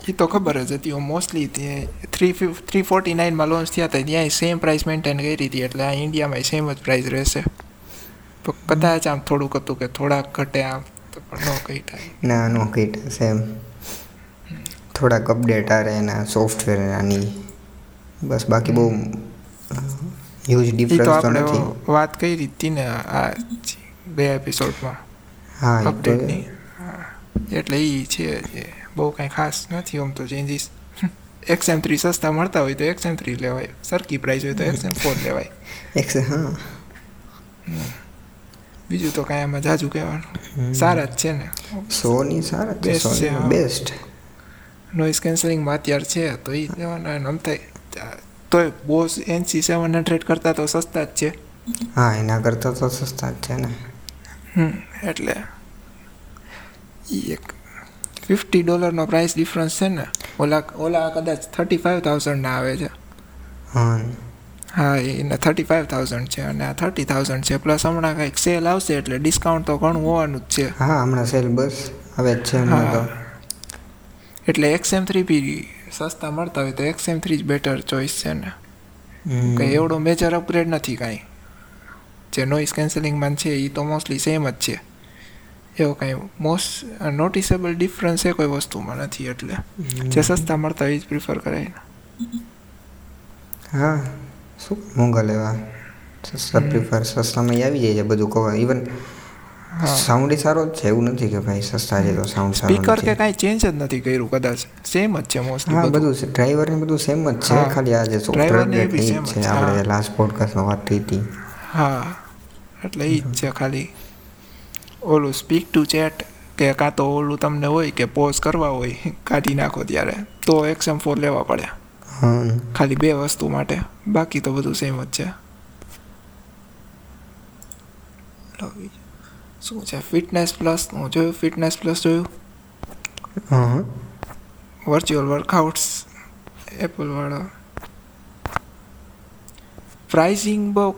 એ તો ખબર જ હતી મોસ્ટલી થ્રી થ્રી ફોર્ટી નાઇનમાં લોન્ચ થયા હતા ત્યાં સેમ પ્રાઇસ મેન્ટેન કરી હતી એટલે આ ઇન્ડિયામાં સેમ જ પ્રાઇસ રહેશે. તો કદાચ આમ થોડુંક હતું કે થોડાક ઘટે આમ. પણ ન કહી ના નો કીટ સેમ થોડાક અપડેટ આ રહે એના સોફ્ટવેર આની. બસ બાકી બહુ હ્યુજ ડિફરન્સ તો નથી. વાત કરી હતી ને આ બે એપિસોડમાં હા અપડેટની એટલે એ છે બહુ કાંઈ ખાસ નથી આમ તો ચેન્જીસ એક્સએમ થ્રી સસ્તા મળતા હોય તો એક્સએમ થ્રી લેવાય. સરખી પ્રાઇસ હોય તો એક્સએમ ફોર લેવાય. એક્સ હા. બીજું તો કાંઈ એમાં જાજુ કહેવાનું. સારા જ છે ને. સોની સારા બેસ્ટ છે, બેસ્ટ નોઇઝ કેન્સલિંગમાં અત્યારે છે તો એ લેવાના એને આમ થાય તોય બોસ એનસી સેવન હંડ્રેડ કરતાં તો સસ્તા જ છે. હા એના કરતાં તો સસ્તા જ છે ને. હમ એટલે એક ફિફ્ટી ડોલરનો પ્રાઇસ ડિફરન્સ છે ને. ઓલા ઓલા કદાચ થર્ટી ફાઇવ થાઉઝન્ડના આવે છે. હા. હા એને થર્ટી ફાઇવ થાઉઝન્ડ છે અને આ થર્ટી થાઉઝન્ડ છે. પ્લસ હમણાં કંઈક સેલ આવશે એટલે ડિસ્કાઉન્ટ તો ઘણું હોવાનું જ છે. હા હમણાં સેલ બસ હવે જ છે હમણાં તો. એટલે એક્સએમ થ્રી બી સસ્તા મળતા હોય તો એક્સએમ થ્રી જ બેટર ચોઇસ છે ને. કંઈ એવડો મેજર અપગ્રેડ નથી કાંઈ. જે નોઇસ કેન્સલિંગમાં છે એ તો મોસ્ટલી સેમ જ છે. એવો કાંઈ મોસ્ટ નોટિસેબલ ડિફરન્સ એ કોઈ વસ્તુમાં નથી એટલે. જે સસ્તા મળતા હોય એ જ પ્રિફર કરાય ને. હા. શું? મોંઘા લેવા. સસ્તા. પ્રિફર સસ્તામાં આવી જાય છે બધું કવર ઇવન સાઉન્ડ સારો જ છે એવું નથી કે ભાઈ સસ્તા છે તો સાઉન્ડ સારો સ્પીકર કે કાંઈ ચેન્જ જ નથી કર્યું કદાચ. સેમ જ છે મોસ્ટલી હા બધું. છે. ડ્રાઈવર ને બધું સેમ જ છે ખાલી આ જે ડ્રાઈવર ને બી છે. આપણે. લાસ્ટ પોડકાસ્ટમાં વાત થઈ હતી. હા. એટલે એ જ છે ખાલી. ઓલું સ્પીક ટુ ચેટ કે કાં તો ઓલું તમને હોય કે પોઝ કરવા હોય કાઢી નાખો ત્યારે. તો એક્સએમ ફોર લેવા પડે. ખાલી બે વસ્તુ માટે. બાકી તો બધું સેમ જ છે. શું છે? ફિટનેસ પ્લસ હું જોયું ફિટનેસ પ્લસ જોયું? વર્ચ્યુઅલ વર્કઆઉટ્સ એપલવાળા પ્રાઇસિંગ બહુ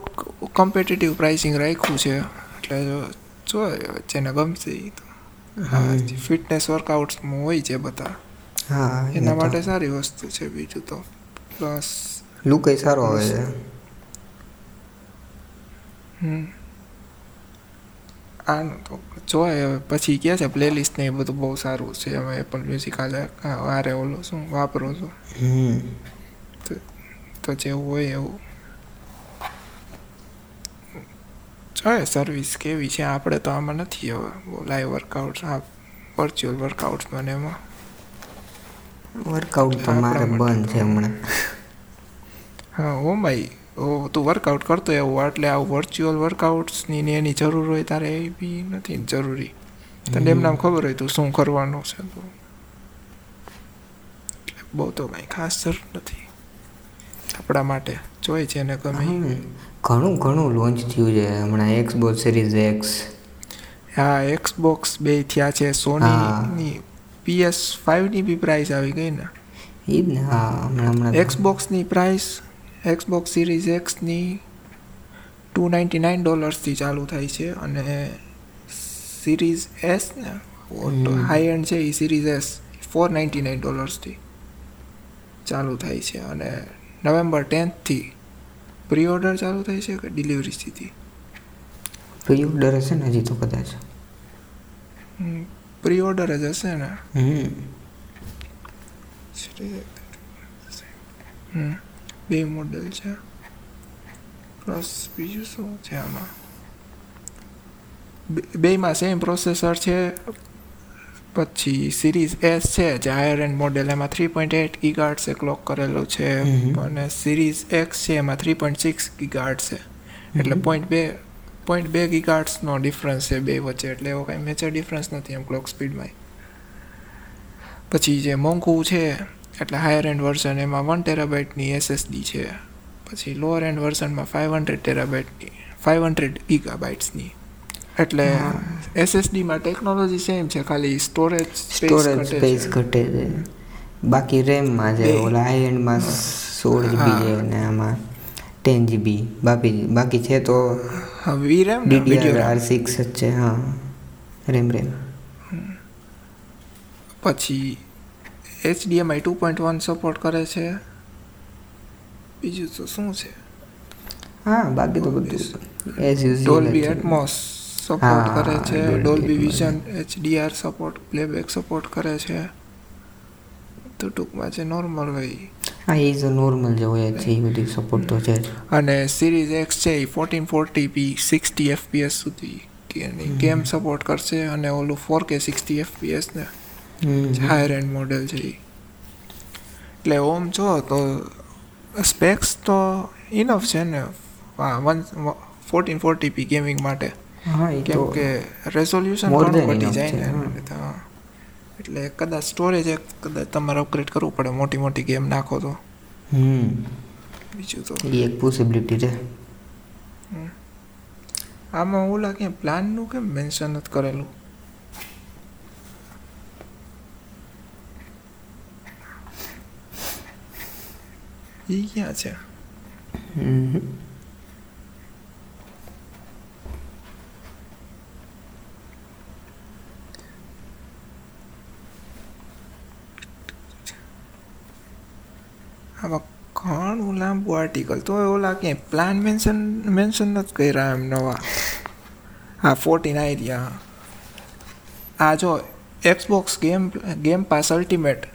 કોમ્પિટિટિવ પ્રાઇસિંગ રાખ્યું છે. એટલે જો જેને ગમશે તો. ફિટનેસ વર્કઆઉટ્સમાં હોય છે બધા. હા એના માટે સારી વસ્તુ છે બીજું તો. પ્લસ લુક સારો આવે છે. હમ. આનું તો જોય હવે પછી કે છે? પ્લેલિસ્ટ ને એ બધું બહુ સારું છે. હવે એપલ મ્યુઝિક આજે વારે ઓલું શું વાપરો છો. હમ. તો જેવું હોય એવું. જોઈએ સર્વિસ કેવી છે? આપણે તો આમાં નથી હવે. લાઈવ વર્કઆઉટ આ વર્ચ્યુઅલ વર્કઆઉટ મને એમાં. વર્કઆઉટ તો મારે બંધ છે હમણાં. હા ઓ ભાઈ. ઓ તું વર્કઆઉટ કરતો એવું એટલે આવું વર્ચ્યુઅલ વર્કઆઉટ્સની ને એની જરૂર હોય તારે એ બી નથી જરૂરી. તને એમ નામ ખબર હોય તું શું કરવાનું છે તો? બહુ તો કાંઈ ખાસ જરૂર નથી. આપણા માટે જોઈએ છે ને ગમે. ઘણું ઘણું લોન્ચ થયું છે હમણાં એક્સબોક્સ સિરીઝ એક્સ હા એક્સબોક્સ બે થયા છે સોનીની પીએસ ફાઇવની બી પ્રાઇસ આવી ગઈ ને. એ જ ને હા હમણાં હમણાં એક્સબોક્સની પ્રાઇસ એક્સબોક્સ સિરીઝ એક્સની ટુ નાઇન્ટી નાઇન ડોલર્સથી ચાલુ થાય છે અને સિરીઝ એસ ને. હાઈ એન્ડ છે એ series S four ninety nine ડોલર્સથી ચાલુ થાય છે અને નવેમ્બર ટેન્થથી પ્રી ઓર્ડર ચાલુ થાય છે કે ડિલિવરી સ્થિતિ પ્રી ઓર્ડર હશે ને હજી તો કદાચ? પ્રી ઓર્ડર જ હશે ને? હમ. હમ. બે મોડેલ છે. પ્લસ બીજું શું છે આમાં? બે- બેયમાં સેમ પ્રોસેસર છે. પછી સિરીઝ એસ છે જે હાયર એન્ડ મોડેલ એમાં થ્રી પોઈન્ટ એટ ગીગાર્ડ્સે ક્લોક કરેલું છે. અને સિરીઝ એક્સ છે એમાં થ્રી પોઈન્ટ સિક્સ ગીગાર્ડ છે. એટલે. પોઈન્ટ બે પોઈન્ટ બે ગીગાર્ડ્સનો ડિફરન્સ છે બે વચ્ચે એટલે એવો કાંઈ મેજર ડિફરન્સ નથી એમ ક્લોક સ્પીડમાં પછી જે મોંઘું છે એટલે હાયર એન્ડ વર્ઝન એમાં વન ટેરાબાઇટની એસએસડી છે. પછી લોઅર એન્ડ વર્ઝનમાં ફાઇવ હંડ્રેડ ટેરાબાઇટની ફાઇવ હંડ્રેડ ગીગાબાઇટ્સની એટલે એસએસડીમાં ટેકનોલોજી સેમ છે ખાલી સ્ટોરેજ સ્ટોરેજ સ્પેસ ઘટે છે. બાકી રેમમાં છે ઓલા હાઈ એન્ડમાં સોળ જીબી છે અને આમાં ટેન જીબી બાકી બાકી છે તો હા વી રેમ ડીડીઆર આર સિક્સ જ છે હા રેમ રેમ પછી HDMI two point one support કરે છે. બીજું તો શું છે? હા બાકી તો બધું as Dolby usual Atmos support કરે છે. Dolby Vision HDR support playback support કરે છે. તો ટૂંકમાં છે નોર્મલ હોય હા એ તો નોર્મલ જે હોય છે એ બધી સપોર્ટ તો છે અને સિરીઝ એક્સ છે એ fourteen forty p sixty FPS સુધી ગેમ સપોર્ટ કરશે અને ઓલું ફોર કે સિક્સટી એફપીએસ ને. હાયર એન્ડ મોડેલ છે એ એટલે ઓમ જો તો સ્પેક્સ તો ઇનફ છે ને one fourteen forty P gaming માટે હા કેમ કે રેઝોલ્યુશન ઘણું ઘટી જાય ને હા. હા. એટલે કદાચ સ્ટોરેજ એક કદાચ તમારે અપગ્રેડ કરવું પડે મોટી મોટી ગેમ નાખો તો. હમ. બીજું તો. એ એક પોસિબિલિટી છે. આમાં ઓલા કેમ પ્લાનનું કેમ મેન્શન નથી કરેલું? એ ક્યાં છે? હમ. આમાં ઘણું લાંબુ આર્ટિકલ તો ઓલા ક્યાંય પ્લાન મેન્શન મેન્શન નથી કર્યા એમ નવા હા ફોર્ટીન આઈડિયા આ જો Xbox game game pass ultimate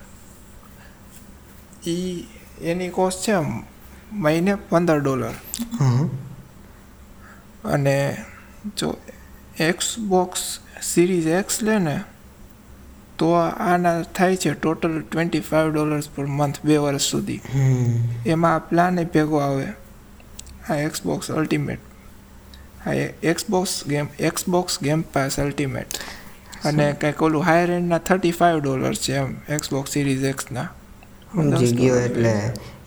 એ એની કોસ્ટ છે મહિને પંદર ડોલર અને જો એક્સબોક્સ સિરીઝ એક્સ લે ને તો આના થાય છે total twenty five dollars per month બે વર્ષ સુધી. એમાં આ પ્લાન એ ભેગો આવે. આ એક્સબોક્સ અલ્ટિમેટ આ Xbox game Xbox game pass ultimate અને કંઈક ઓલું હાયર એન્ડના થર્ટી ફાઇવ ડોલર છે એમ એક્સબોક્સ સિરીઝ એક્સના સમજી ગયો એટલે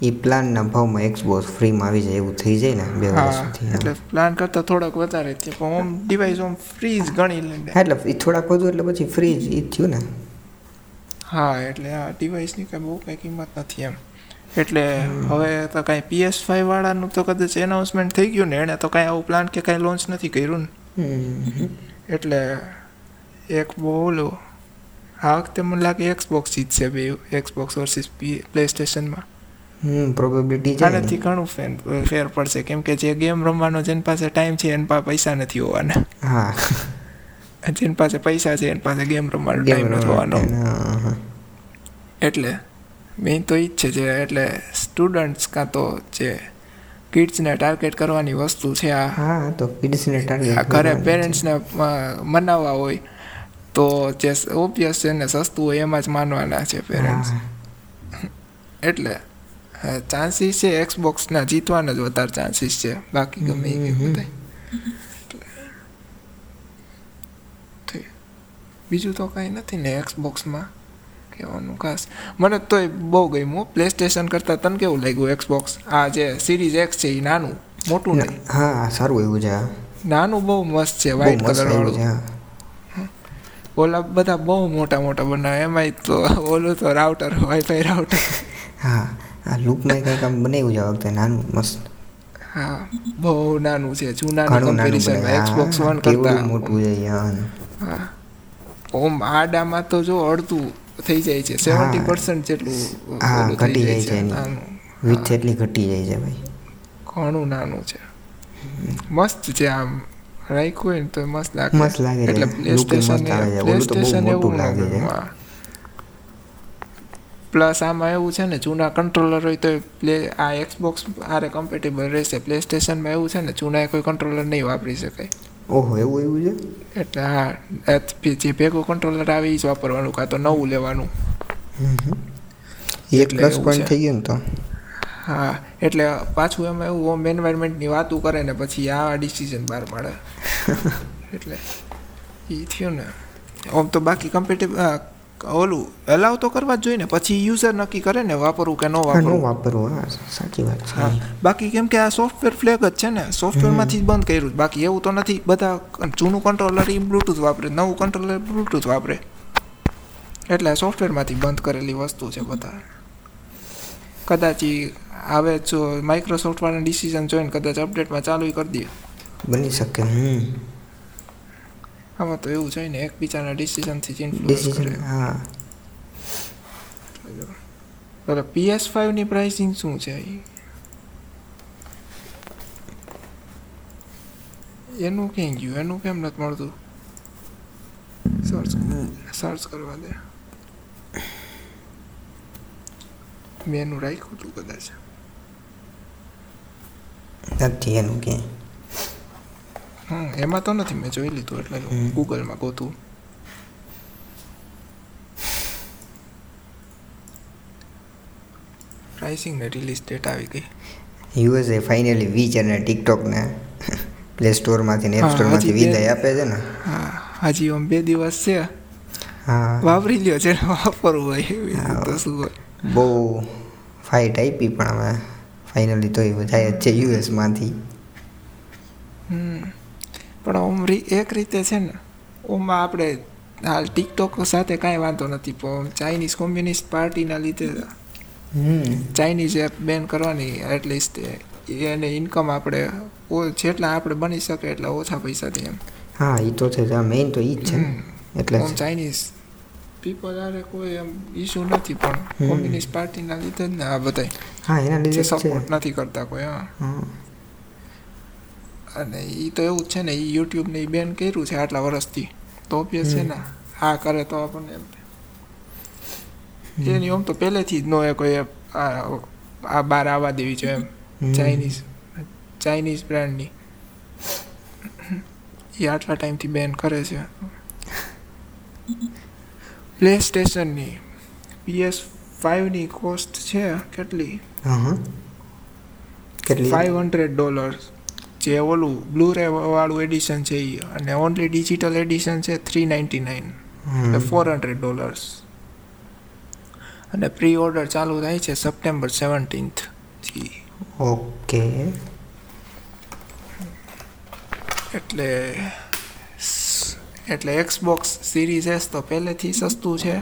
એ પ્લાનના ભાવમાં એક્સબોક્સ ફ્રીમાં આવી જાય એવું થઈ જાય ને બે વર્ષ સુધી એટલે પ્લાન કરતાં થોડોક વધારે છે પણ ઓમ ડિવાઇસ ઓમ ફ્રી જ ગણી લે એટલે એ થોડાક વધુ એટલે પછી ફ્રી જ ઈ થયું ને. હા એટલે આ ડિવાઇસની કાંઈ બહુ કાંઈ કિંમત નથી એમ. એટલે હવે તો કાંઈ પીએસ ફાઈવ વાળાનું તો કદાચ એનાઉન્સમેન્ટ થઈ ગયું ને એણે તો કાંઈ આવું પ્લાન કે કાંઈ લોન્ચ નથી કર્યું ને. એટલે એક બહુ ઓલું આ વખતે મને લાગે એક્સબોક્સ જીતશે બે એક્સબોક્સ વર્સિસ પ્લે સ્ટેશનમાં હમ પ્રોબેબિલિટી છે. આનાથી ઘણું ફેન ફેર પડશે કેમ કે જે ગેમ રમવાનો જેની પાસે ટાઈમ છે એની પાસે પૈસા નથી હોવાના. હા. જેની પાસે પૈસા છે એની પાસે ગેમ રમવાનો ટાઈમ નથી હોવાનો. એટલે મેઇન તો ઈ જ છે જે એટલે સ્ટુડન્ટ્સ કાં તો જે કિડ્સને ટાર્ગેટ કરવાની વસ્તુ છે આ. હા તો કિડ્સને ટાર્ગેટ ઘરે પેરેન્ટ્સને મનાવવા હોય તો જે ઓબ્વિયસ છે ને સસ્તું હોય એમાં જ માનવાના છે પેરેન્ટ્સ એટલે ચાન્સીસ છે એક્સબોક્સના જીતવાના જ વધારે ચાન્સીસ છે. બાકી ગમે એ. બધાય. બીજું તો કાંઈ નથી ને એક્સબોક્સમાં કહેવાનું ખાસ. મને તોય બહુ ગમ્યું પ્લે સ્ટેશન કરતાં તને કેવું લાગ્યું એક્સબોક્સ આ જે સિરીઝ એક્સ છે એ નાનું મોટું નહીં? હા સારું એવું છે નાનું બહુ મસ્ત છે વ્હાઇટ કલર વાળું. ઓલા બધા બહુ મોટા મોટા બનાવે એમાંય તો ઓલું તો રાઉટર વાઈફાઈ રાઉટર હા આ લુકમાં કંઈક આમ બનાવ્યું છે વખતે નાનું મસ્ત. હા બહુ નાનું છે જૂના બનાવ્યું. એક્સબોક્સ વન કરતા. મોટું છે યાર હા. ઓમ આડામાં તો જો અડધું થઈ જાય છે સેવન્ટી પર્સન્ટ જેટલું હા, ઘટી જાય છે વીજ એટલી ઘટી જાય છે ભાઈ. ઘણું નાનું છે. મસ્ત છે આમ. રાખ્યું ને તો મસ્ત લાગે મસ્ત લાગે એટલે પ્લે સ્ટેશન પ્લે સ્ટેશન એવું લાગે પ્લસ આમાં એવું છે ને જૂના કંટ્રોલર હોય તો પ્લે આ એક્સબોક્સ આરે કમ્પેટેબલ રહેશે પ્લે સ્ટેશનમાં એવું છે ને જૂના કોઈ કંટ્રોલર નહીં વાપરી શકાય ઓહો એવું એવું છે એટલે હા જે ભેગું કંટ્રોલર આવે એ જ વાપરવાનું કાં તો નવું લેવાનું એ એક પ્લસ પોઈન્ટ થઈ ગયું ને તો હા એટલે પાછું એમાં એવું હોમ એન્વાયરમેન્ટની વાતું કરે ને પછી આ ડિસિઝન બહાર પાડે. એટલે એ થયું ને. આમ તો બાકી કમ્પિટિવ ઓલું એલાવ તો કરવા જ જોઈએ ને પછી યુઝર નક્કી કરે ને વાપરવું કે ન વાપરવું. વાપરવું હા સાચી વાત છે. હા બાકી કેમ કે આ સોફ્ટવેર ફ્લેગ જ છે ને સોફ્ટવેરમાંથી જ બંધ કર્યું બાકી એવું તો નથી બધા જૂનું કંટ્રોલર એ બ્લૂટૂથ વાપરે નવું કંટ્રોલર બ્લૂટૂથ વાપરે. એટલે સોફ્ટવેરમાંથી બંધ કરેલી વસ્તુ છે બધા. કદાચ ઈ આવે જો માઇક્રોસોફ્ટ વાળા ડિસિઝન જોઈને કદાચ અપડેટમાં ચાલુ કરી દે. બની શકે હમ. આમાં તો એવું છે ને એકબીજાના ડિસિઝનથી જ ઇન્ફ્લુઅન્સ કરે. હા. એટલે પીએસ ફાઇવની પ્રાઇસિંગ શું છે? એનું ક્યાં ગયું? એનું કેમ નથી મળતું? સર્ચ સર્ચ કરવા દે. મેનું રાખ્યું હતું કદાચ. નથી એનું કે. હમ એમાં તો નથી મેં જોઈ લીધું એટલે. ગૂગલમાં ગોતું. પ્રાઇસિંગ ને રિલીઝ ડેટ આવી ગઈ. યુએસએ ફાઇનલી વીચ અને ટિકટોકને પ્લે સ્ટોરમાંથી ને એપ સ્ટોર સ્ટોરમાંથી વિદાય આપે છે ને. હા હજી આમ બે દિવસ છે. હા. વાપરી લ્યો છે વાપરવું હોય. તો શું હોય. બહુ ફાઇટ આપી પણ હવે. ફાઇનલી તો એ જાય જ છે યુએસમાંથી પણ ઓમ એક રીતે છે ને ઓમાં આપણે હાલ ટિકટોક સાથે કાંઈ વાંધો નથી પણ ચાઇનીઝ કોમ્યુનિસ્ટ પાર્ટીના લીધે ચાઇનીઝ એપ બેન કરવાની એટલીસ્ટ એને ઇન્કમ આપણે જેટલા આપણે બની શકે એટલા ઓછા પૈસાથી એમ. હા એ તો છે મેઇન તો એ જ છે. એટલે ચાઇનીઝ પીપલ આરે કોઈ એમ ઇશ્યુ નથી પણ. કોમ્યુનિસ્ટ પાર્ટીના લીધે જ ને આ બધાય. હા એના લીધે સપોર્ટ નથી કરતા કોઈ હા. હા અને એ તો એવું જ છે ને એ યુટ્યુબને એ બેન કર્યું છે આટલા વર્ષથી. તો ઓબ્વિયસ છે ને આ કરે તો આપણને એમ એની આમ તો પહેલેથી જ નો એ કોઈ આ બહાર આવવા દેવી છે એમ. ચાઇનીઝ ચાઇનીઝ બ્રાન્ડની એ આટલા ટાઈમથી બેન કરે છે. પ્લે સ્ટેશનની પીએસ ફાઇવની કોસ્ટ છે કેટલી? કેટલી? ફાઇવ હંડ્રેડ ડોલર્સ જે ઓલું બ્લુ રે વાળું એડિશન છે એ અને ઓનલી ડિજિટલ એડિશન છે થ્રી નાઇન્ટી નાઇન એટલે. ફોર હંડ્રેડ ડોલર્સ અને પ્રી ઓર્ડર ચાલુ થાય છે સપ્ટેમ્બર સેવન્ટીન્થથી ઓકે. એટલે એટલે એક્સબોક્સ સિરીઝ એસ તો પહેલેથી સસ્તું છે.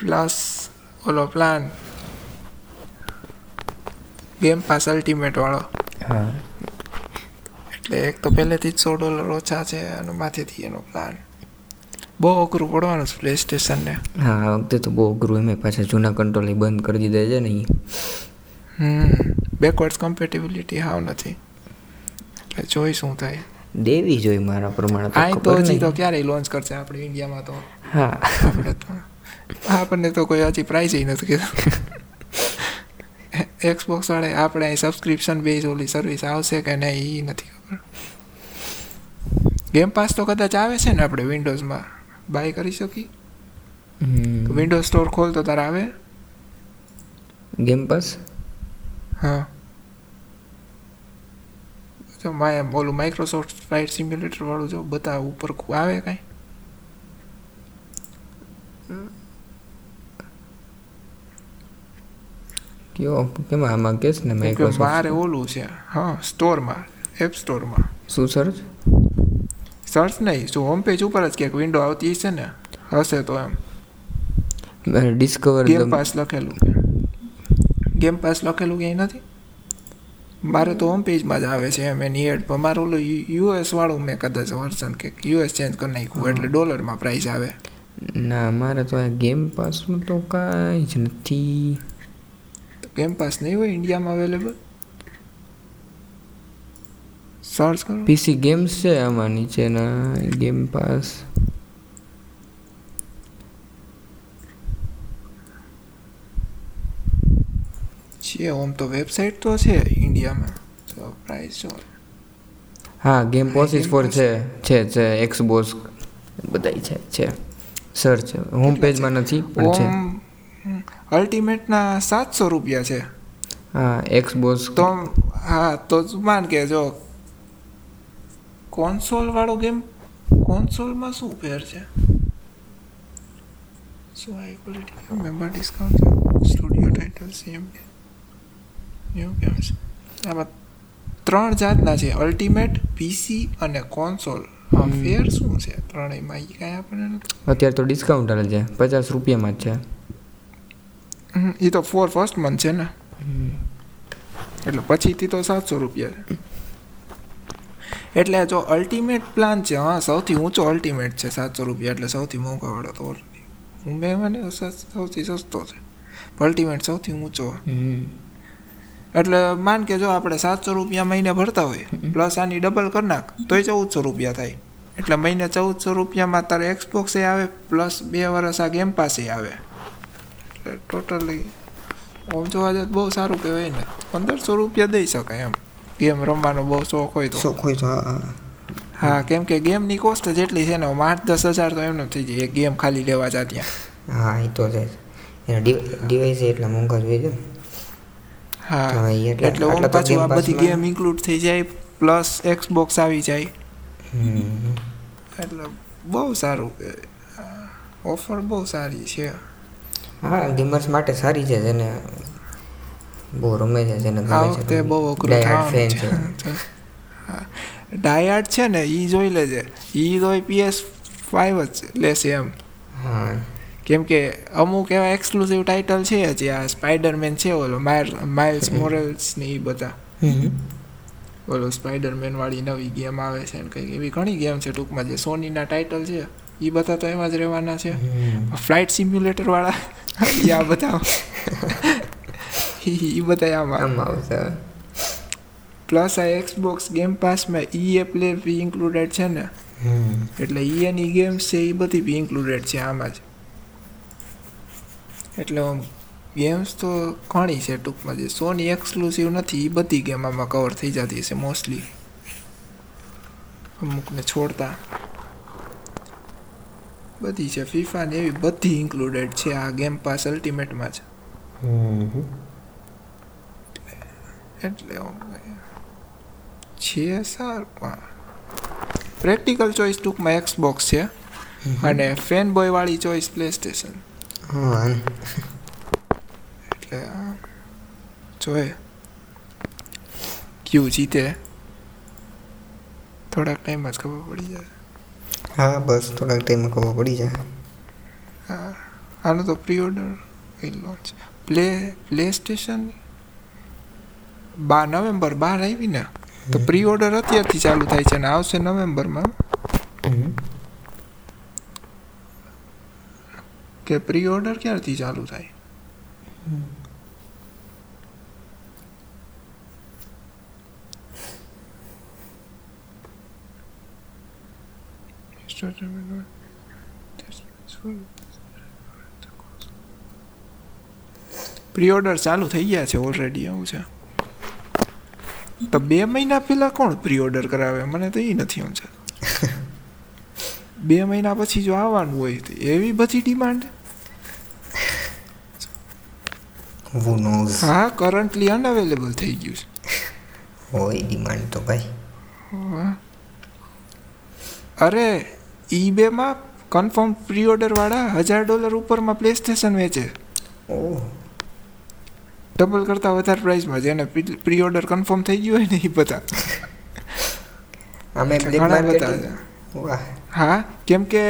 પ્લસ ઓલો પ્લાન ગેમ પાસ અલ્ટિમેટ વાળો. એટલે એક તો પહેલેથી જ સો ડોલર ઓછા છે અને માથેથી એનો પ્લાન બહુ અઘરું પડવાનું છે પ્લે સ્ટેશનને હા વખતે તો બહુ અઘરું. એમ પાછા જૂના કંટ્રોલ બંધ કરી દીધા છે ને ઈ. હમ. બેકવર્ડ્સ કમ્પેટેબિલિટી હાવ નથી. એટલે જોઈશું થાય દેવી જોઈ મારા પ્રમાણે તો આ તો હજી તો ક્યારેય લોન્ચ કરશે આપણે ઇન્ડિયામાં તો? હા. આપણને તો કોઈ હજી પ્રાઇઝ નથી કીધું. એક્સબોક્સ વાળે આપણે અહીં સબસ્ક્રિપ્શન બેઝ ઓલી સર્વિસ આવશે કે નહીં એ નથી ખબર. ગેમ પાસ તો કદાચ આવે છે ને આપણે વિન્ડોઝમાં બાય કરી શકીએ? હમ. વિન્ડોઝ સ્ટોર ખોલ તો તારે આવે? ગેમ પાસ હા. જો માય ઓલું માઇક્રોસોફ્ટ ફ્લાઇટ સિમ્યુલેટર વાળું જો બતા ઉપર આવે કાંઈ? કયો કેમ આમાં કેસ ને માઇક્રોસોફ્ટ મારે ઓલું છે હા સ્ટોરમાં એપ સ્ટોરમાં શું સર્ચ સર્ચ નહીં શું હોમ પેજ ઉપર જ ક્યાંક વિન્ડો આવતી હશે ને હશે તો એમ. ડિસ્કવર ગેમ પાસ લખેલું ગેમ પાસ લખેલું ક્યાંય નથી? મારે તો હોમ પેજમાં જ આવે છે એમ એની એડ પણ મારું ઓલું યુએસ વાળું મેં કદાચ વર્ઝન કે યુએસ ચેન્જ કરી નાખ્યું એટલે ડોલરમાં પ્રાઇસ આવે. ના મારે તો આ ગેમ પાસનું તો કાંઈ જ નથી. ગેમ પાસ નહીં હોય ઇન્ડિયામાં અવેલેબલ સર્ચ કરો. પીસી ગેમ્સ છે આમાં નીચેના ગેમ પાસ છે ઓમ તો વેબસાઇટ તો છે ઇન્ડિયામાં તો પ્રાઇસ શું હા ગેમ પોસિસ ફોર? છે છે છે એક્સબોસ બધાય છે છે. સર છે. હોમ પેજમાં નથી પણ છે. અલ્ટિમેટના સાતસો રૂપિયા છે. હા એક્સબોસ તો હા તો માન કે જો કોન્સોલ વાળો ગેમ કોન્સોલમાં શું ફેર છે? શું high quality member discount studio title same new games આમાં ત્રણ જાતના છે અલ્ટિમેટ પીસી અને કોન્સોલ હમ. ફેર શું છે? ત્રણેયમાં એ કાંઈ આપણને અત્યારે તો ડિસ્કાઉન્ટ હાલે છે પચાસ રૂપિયામાં જ છે. હમ, એ તો ફોર ફર્સ્ટ મંથ છે ને. એટલે પછીથી તો સાતસો રૂપિયા એટલે જો અલ્ટિમેટ પ્લાન છે હા સૌથી ઊંચો અલ્ટિમેટ છે સાતસો રૂપિયા એટલે સૌથી મોંઘાવાળો તો મુંબઈમાં ને સૌથી સસ્તો છે. અલ્ટિમેટ સૌથી ઊંચો. એટલે માન કે જો આપણે સાતસો રૂપિયા મહિને ભરતા હોય પ્લસ આની ડબલ કરી નાખ તોય ચૌદસો રૂપિયા થાય. એટલે મહિને ચૌદસો રૂપિયામાં તારે એક્સબોક્સ આવે પ્લસ બે વર્ષ આ ગેમ પાસે આવે. એટલે ટોટલી આમ જોવા જાય બહુ સારું કહેવાય ને. પંદરસો રૂપિયા દઈ શકાય એમ. ગેમ રમવાનો બહુ શોખ હોય તો. શોખ હોય તો હા કેમ કે ગેમની કોસ્ટ જેટલી છે ને આઠ દસ હજાર તો એમને થઈ જાય. એક ગેમ ખાલી લેવા જા ત્યાં. હા એ તો છે એના ડિવાઇસ એટલા મોંઘા જોઈએ છે. હા એટલે- ઓમ પાછું આ બધી ગેમ ઇન્ક્લુડ થઈ જાય પ્લસ એક્સબોક્સ આવી જાય. એટલે બહુ સારું ઓફર બહુ સારી છે. હા ગેમર્સ માટે સારી છે જેને બહુ રમે છે જેને આ વખતે બહુ અઘરું fan છે. ડાયાર્ડ છે ને એ જોઈ લેજે. એ તો પીએસ ફાઈવ જ લેશે એમ. હા. કેમ કે અમુક એવા એક્સક્લુઝિવ ટાઇટલ છે જે આ સ્પાઈડરમેન છે ઓલો માઇલ્સ મોરેલ્સ ને એ બધા. ઓલો સ્પાઈડરમેન વાળી નવી ગેમ આવે છે ને કંઈક એવી ઘણી ગેમ છે ટૂંકમાં જે સોનીના ટાઇટલ છે. એ બધા તો એમાં જ રહેવાના છે. ફ્લાઇટ સિમ્યુલેટર વાળા આ બધા. એ બધા આમાં આવશે પ્લસ આ Xbox game પાસમાં E A play be included છે ને. એટલે ઈ એની ગેમ્સ છે એ બધી બી ઇન્ક્લુડેડ છે આમાં જ. એટલે ગેમ્સ તો ઘણી છે ટૂંકમાં જે સોની એક્સક્લુસિવ નથી એ બધી ગેમ આમાં કવર થઈ જતી હશે મોસ્ટલી અમુકને છોડતા. બધી છે ફીફા ને એવી બધી ઇન્ક્લુડેડ છે આ ગેમ પાસ અલ્ટિમેટમાં હમ. એટલે છે સારું પ્રેક્ટિકલ ચોઇસ ટૂંકમાં એક્સબોક્સ છે અને ફેન બોય વાળી ચોઇસ પ્લે સ્ટેશન હા એટલે જોઈએ ક્યુ જીતે થોડાક ટાઈમ જ ખબર પડી જાય હા બસ થોડાક ટાઈમમાં ખબર પડી જાય હા આનું તો pre order launch play PlayStation બાર નવેમ્બર બાર આવી ને તો પ્રી ઓર્ડર અત્યારથી ચાલુ થાય છે ને આવશે નવેમ્બરમાં હમ. કે પ્રી ઓર્ડર ક્યારથી ચાલુ થાય? પ્રી ઓર્ડર ચાલુ થઈ ગયા છે ઓલરેડી એવું છે. તો બે મહિના પહેલા કોણ પ્રી ઓર્ડર કરાવે? મને તો એ નથી સમજાતું. બે મહિના પછી જો આવવાનું હોય તો એવી બધી ડિમાન્ડ Who knows? હા કરન્ટલી અનઅવેલેબલ થઈ ગયું હોય ડિમાન્ડ તો ભાઈ. છે અરે ઈબેમાં કન્ફર્મ પ્રી ઓર્ડર વાળા હજાર ડોલર ઉપરમાં પ્લે સ્ટેશન વેચે. ઓહ. ડબલ કરતાં વધારે પ્રાઇસમાં જેને પ્રી ઓર્ડર કન્ફર્મ થઈ ગયું હોય ને એ બધા. અમે ઘણા બધા હા કેમ કે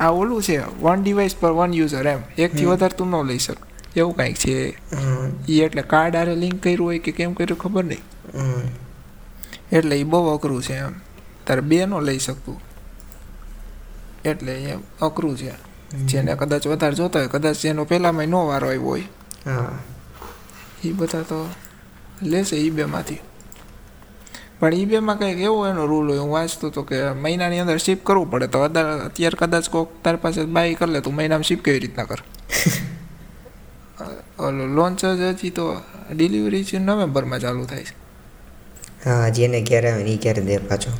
આ ઓલું છે વન ડિવાઇસ પર વન યુઝર એમ. એકથી વધારે તું ન લઈ શક એવું કાંઈક છે. એ એટલે કાર્ડ આરે લિંક કર્યું હોય કે કેમ કર્યું ખબર નહીં. એટલે એ બહુ અઘરું છે એમ. તારે બે નો લઈ શકતું. એટલે એમ અઘરું છે. જેને કદાચ વધારે જોતા હોય કદાચ જેનો પહેલામાં નો વારો આવ્યો હોય. હા. એ બધા તો લેશે ઈબેમાંથી પણ ઈબેમાં કંઈક એવો એનો રૂલ હોય હું વાંચતો હતો કે મહિનાની અંદર શિપ કરવું પડે. તો અત્યારે કદાચ કોક તાર પાસે બાય કરી લે તું મહિનામાં શિપ કેવી રીતના કર? ઓલો લોન્ચ જ હજી તો ડિલિવરી છે નવેમ્બરમાં ચાલુ થાય છે. હા જેને ક્યારે આવે ને એ ક્યારે દે પાછો.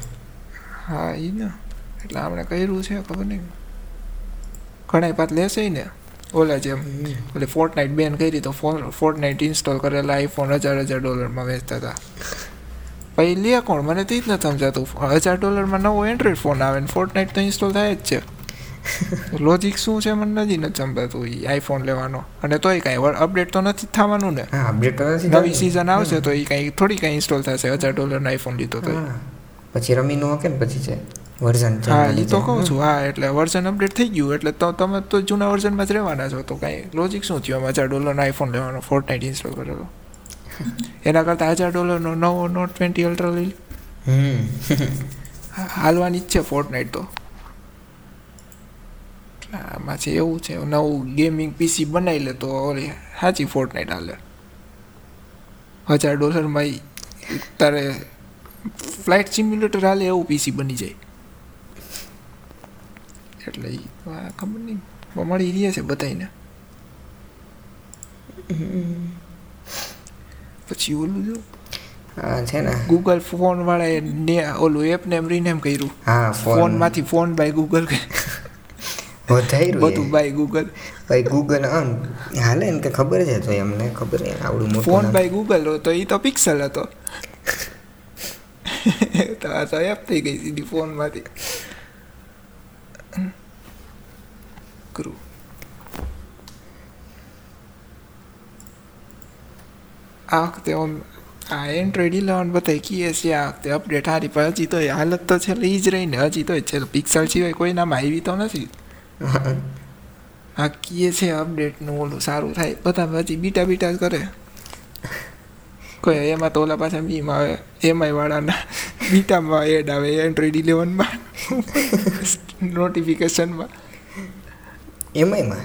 હા એ ને. એટલે આપણે કર્યું છે ખબર નહીં. ઘણા પાત લેશે ને. ઓલા જેમ એટલે ફોર્ટનાઇટ બેન કરી તો ફોર્ટનાઇટ ઇન્સ્ટોલ કરેલા આઈફોન હજાર હજાર ડોલરમાં વેચતા હતા. પછી લે કોણ? મને તે જ નથી સમજાતું. હજાર ડોલરમાં નવો એન્ડ્રોઈડ ફોન આવે ને ફોર્ટનાઇટ તો ઇન્સ્ટોલ થાય જ છે. લોજિક શું છે મને નથી નથી સમજાતું એ આઈફોન લેવાનો. અને તોય કાંઈ અપડેટ તો નથી થવાનું ને. હા અપડેટ તો નથી નવી સિઝન આવશે તો એ કાંઈ થોડી કાંઈ ઇન્સ્ટોલ થશે. હજાર ડોલરનો આઈફોન લીધો તો. પછી રમીનું નો કે પછી છે? વર્ઝન હા એ તો કહું છું. હા એટલે વર્ઝન અપડેટ થઈ ગયું. એટલે તો તમે તો જૂના વર્ઝનમાં જ રહેવાના છો. તો કાંઈ લોજિક શું થયું હજાર ડોલરનો આઈફોન લેવાનો ફોર્ટ નાઇટ ઇન્સ્ટોલ કરેલો એના કરતાં હજાર ડોલરનો નવો નોટ ટ્વેન્ટી અલ્ટ્રા લઈ હાલવાની જ છે ફોર્ટ નાઇટ તો. એટલે આમાં છે એવું છે. નવું ગેમિંગ પીસી બનાવી લે તો સાચી ફોર્ટનાઇટ હાલે. હજાર ડોલરમાં તારે ફ્લાઇટ સિમ્યુલેટર હાલે એવું પીસી બની જાય. એટલે આ ખબર નહીં. મળી રહ્યા છે બધાને પછી ઓલું જો હા છે ને. ગૂગલ ફોન વાળાએ ને ઓલું એપ ને રીનેમ કર્યું. હા ફોન ફોનમાંથી ફોન બાય ગૂગલ વધાર્યું બધું બાય ગૂગલ ભાઈ ગૂગલ આમ હાલે ને કે ખબર છે તો એમને ખબર છે આવડું મોટું ફોન બાય ગૂગલ તો એ તો પિક્સલ હતો. તો આ તો એપ થઈ ગઈ સીધી ફોનમાંથી ક્રૂ આ વખતે આ એન્ડ્રોઈડ ઇલેવન બધાય કીએ છે આ વખતે અપડેટ હારી પણ હજી તો હાલત તો છેલ્લે એ જ રહીને હજી તો છેલ્લે પિક્સલ સિવાય કોઈનામાં આવી તો નથી. આ કીએ છે અપડેટનું ઓલું સારું થાય. બધા પછી બીટા બીટા જ કરે. કોઈ એમાં તો ઓલા પાછા બીમાં આવે એમઆઈ વાળાના. બીટામાં એડ આવે એન્ડ્રોઈડ ઇલેવનમાં નોટિફિકેશનમાં એમઆઈમાં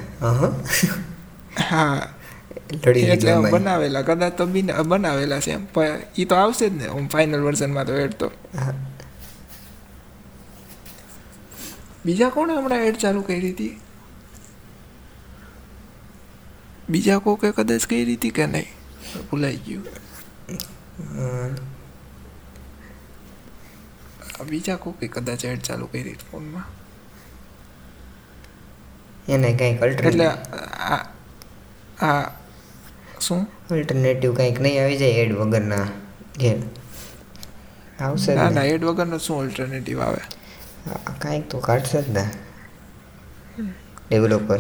હા. એટલે બનાવેલા. કદાચ તો બી બનાવેલા છે એમ પણ એ તો આવશે જ ને. હું ફાઇનલ વર્ઝનમાં તો એડ તો હા. બીજા કોણે હમણાં એડ ચાલુ કરી હતી? બીજા કોકે કદાચ કરી હતી કે નહીં? ભૂલાઈ ગયું. બીજા કોકે કદાચ એડ ચાલુ કરી ફોનમાં? એને કંઈક એટલે આ આ શું? અલ્ટરનેટિવ કંઈક નહીં આવી જાય એડ વગરના જે આવશે ના ના એડ વગરનો શું ઓલ્ટરનેટિવ આવે? કાંઈક તો કાઢશે જ ને ડેવલપર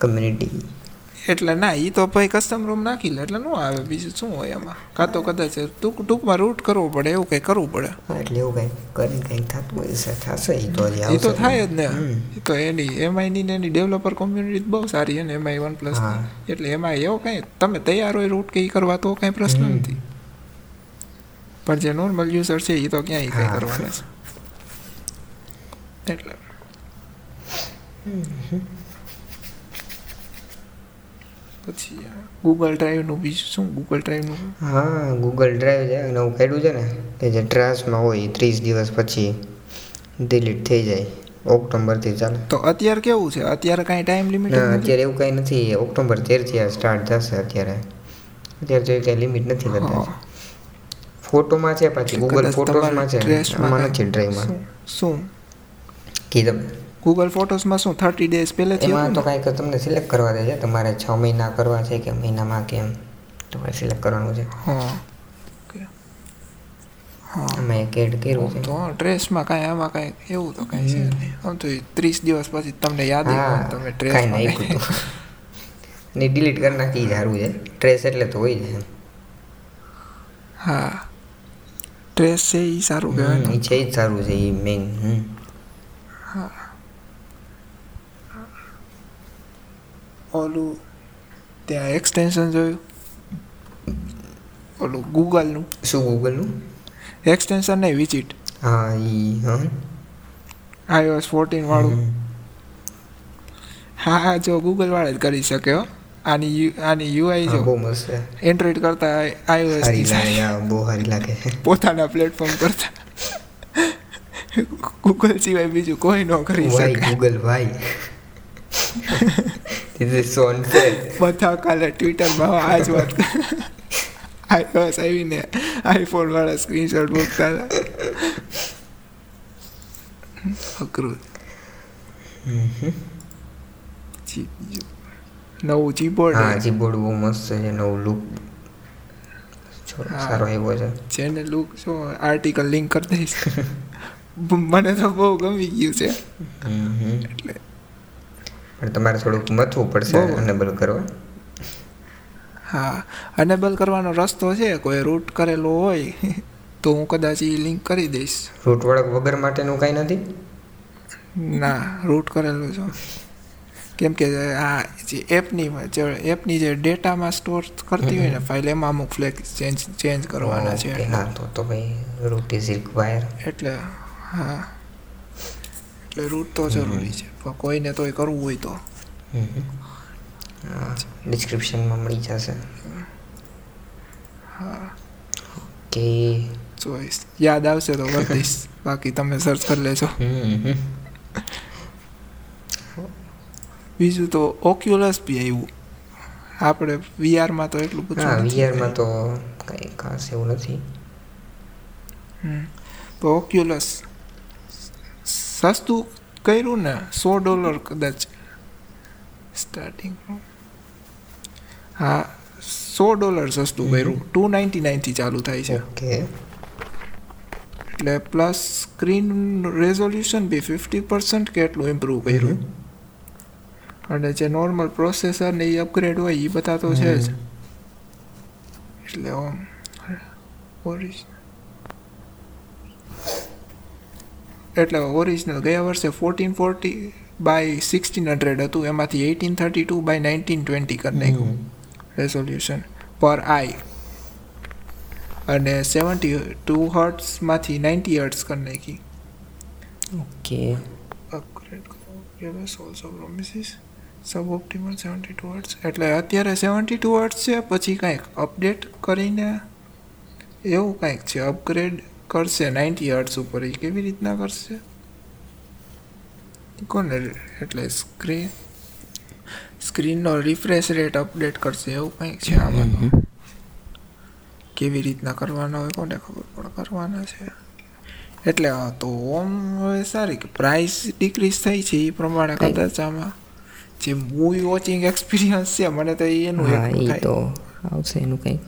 કમ્યુનિટી એટલે ના એ તો ભાઈ કસ્ટમ રૂમ નાખી લે એટલે ન આવે? બીજું શું હોય એમાં કાં તો કદાચ ટૂંક ટૂંકમાં રૂટ કરવો પડે એવું કંઈ કરવું પડે? એટલે એવું કંઈક કરીને કંઈક થતું હોય છે થશે એ તો એ તો થાય જ ને. એ તો એની એમઆઈની ને એની ડેવલપર કોમ્યુનિટી બહુ સારી છે ને એમઆઈ વન પ્લસ. એટલે એમાં એવો કંઈ તમે તૈયાર હોય રૂટ કે એ કરવા તો કંઈ પ્રશ્ન નથી. પણ જે નોર્મલ યુઝર છે એ તો ક્યાંય કંઈ. કરવાના છે. એટલે. પછી ગૂગલ ડ્રાઈવનું બીજું શું? ગૂગલ ડ્રાઈવનું હા ગૂગલ ડ્રાઈવ છે નવું કાઢ્યું છે ને કે જે ટ્રાસમાં હોય ત્રીસ દિવસ પછી ડિલીટ થઈ જાય ઓક્ટોબરથી ચાલે. તો અત્યારે કેવું છે? અત્યારે કાંઈ ટાઈમ લિમિટ અત્યારે એવું કંઈ નથી ઓક્ટોબર તેરથી આ સ્ટાર્ટ થશે અત્યારે. અત્યારે તો કાંઈ લિમિટ નથી કરતા. ફોટોમાં છે પાછી ગૂગલ ફોટોમાં છે આમાં નથી ડ્રાઈવમાં શું? કીધું ગૂગલ ફોટોસમાં શું થર્ટી ડેઝ પહેલેથી એમાં તો કાંઈક તમને સિલેક્ટ કરવા દે છે તમારે છ મહિના કરવા છે કે મહિનામાં કેમ તમારે સિલેક્ટ કરવાનું છે. હા ઓકે. હા. અમે એક એડ કર્યું છે. તો ડ્રેસમાં કાંઈ આમાં કાંઈ એવું તો કાંઈ છે નહીં. આમ તો ત્રીસ દિવસ પછી તમને યાદ હા આવે તમે કાંઈ ડ્રેસ નાખ્યું ને ડિલીટ કરી નાખી સારું છે. ટ્રેસ એટલે તો હોય છે. હા. ડ્રેસ છે એ સારું કહેવાય હમ, છે જ સારું છે એ મેઇન ઓલું ત્યાં એક્સટેન્શન જોયું? ઓલું ગૂગલનું શું ગૂગલનું એક્સટેન્શન નહીં વિઝિટ હા ઈ હા. આઈઓએસ ફોર્ટીન વાળું. હા હા જો ગૂગલ વાળા જ કરી શકે હો. આની આની યુઆઈ જો બહુ મસ્ત છે. એન્ડ્રોઈડ કરતા આઈઓએસ સારી લાગે બહુ સારી લાગે. પોતાના પ્લેટફોર્મ કરતા. ગૂગલ સિવાય બીજું કોઈ ન કરી શકે. ગૂગલ ભાઈ This is so unfair. બધા કાલે ટ્વિટરમાં આ જ વાત આઈઓએસ આવીને આઈફોન વાળા સ્ક્રીનશોટ મૂકતા હતા. અઘરું નવું જીબોર્ડ હા જીબોર્ડ બહુ મસ્ત છે નવું લુક. સારો આવ્યો છે. જેને લુક શું આર્ટિકલ લિંક કરી દઈશ. મને તો બહુ ગમી ગયું છે. એટલે પણ તમારે થોડુંક મથવું પડશે અનેબલ કરવા. હા અનેબલ કરવાનો રસ્તો છે કોઈ રૂટ કરેલો હોય તો હું કદાચ એ લિંક કરી દઈશ. રૂટ વળગ વગર માટેનું કાંઈ નથી? ના રૂટ કરેલું છે. કેમ કે આ જે એપની જે એપની જે ડેટામાં સ્ટોર કરતી હોય ને ફાઇલ એમાં અમુક ફ્લેગ ચેન્જ ચેન્જ કરવાના છે. હા તો તો ભાઈ રૂટ ઇઝ રિક્વાયર એટલે હા. એટલે રૂટ તો જરૂરી છે. પણ કોઈને તોય કરવું હોય તો. ડિસ્ક્રિપ્શનમાં મળી જશે. ઓકે ચોઈસ યાદ આવશે તો કરી બાકી તમે સર્ચ કરી લેજો. બીજું તો ઓક્યુલસ બી આવ્યું આપણે વીઆરમાં તો એટલું બધું હા. વીઆરમાં તો કંઈ ખાસ એવું નથી. તો ઓક્યુલસ સસ્તું કર્યું ને સો ડોલર કદાચ સ્ટાર્ટિંગ હા સો ડોલર સસ્તું કર્યું ટુ નાઇન્ટી નાઇનથી ચાલુ થાય છે. ઓકે. એટલે plus screen resolution by fifty percent કેટલું ઇમ્પ્રૂવ કર્યું. અને જે નોર્મલ પ્રોસેસર ને એ અપગ્રેડ હોય એ બધા તો છે જ. એટલે ઓમ ઓરિજિનલ એટલે ઓરિજિનલ ગયા વર્ષે fourteen forty by sixteen hundred હતું. એમાંથી eighteen thirty two by nineteen twenty કરી નાખ્યું. રેઝોલ્યુશન પર આઈ અને સેવન્ટી ટુ હર્ટ્સમાંથી નાઇન્ટી હર્ટ્સ કરી નાખી. Okay. Upgrade previous also promises sub optimal seventy two hertz એટલે અત્યારે સેવન્ટી ટુ હર્ટ્સ છે પછી કાંઈક અપડેટ કરીને એવું કાંઈક છે અપગ્રેડ કરશે? નાઇન્ટી હર્ટ્સ ઉપર એ કેવી રીતના કરશે? કોને એટલે સ્ક્રીન સ્ક્રીનનો રિફ્રેશ રેટ અપડેટ કરશે એવું કંઈક છે આમાં કેવી રીતના કરવાના હોય કોને ખબર પણ કરવાના છે. એટલે તો ઓમ હવે સારી કે પ્રાઇસ ડિક્રીઝ થઈ છે એ પ્રમાણે? કદાચ આમાં જે મૂવી વોચિંગ એક્સપિરિયન્સ છે મને તો એનું હા એ થાય. તો આવશે એનું કંઈક.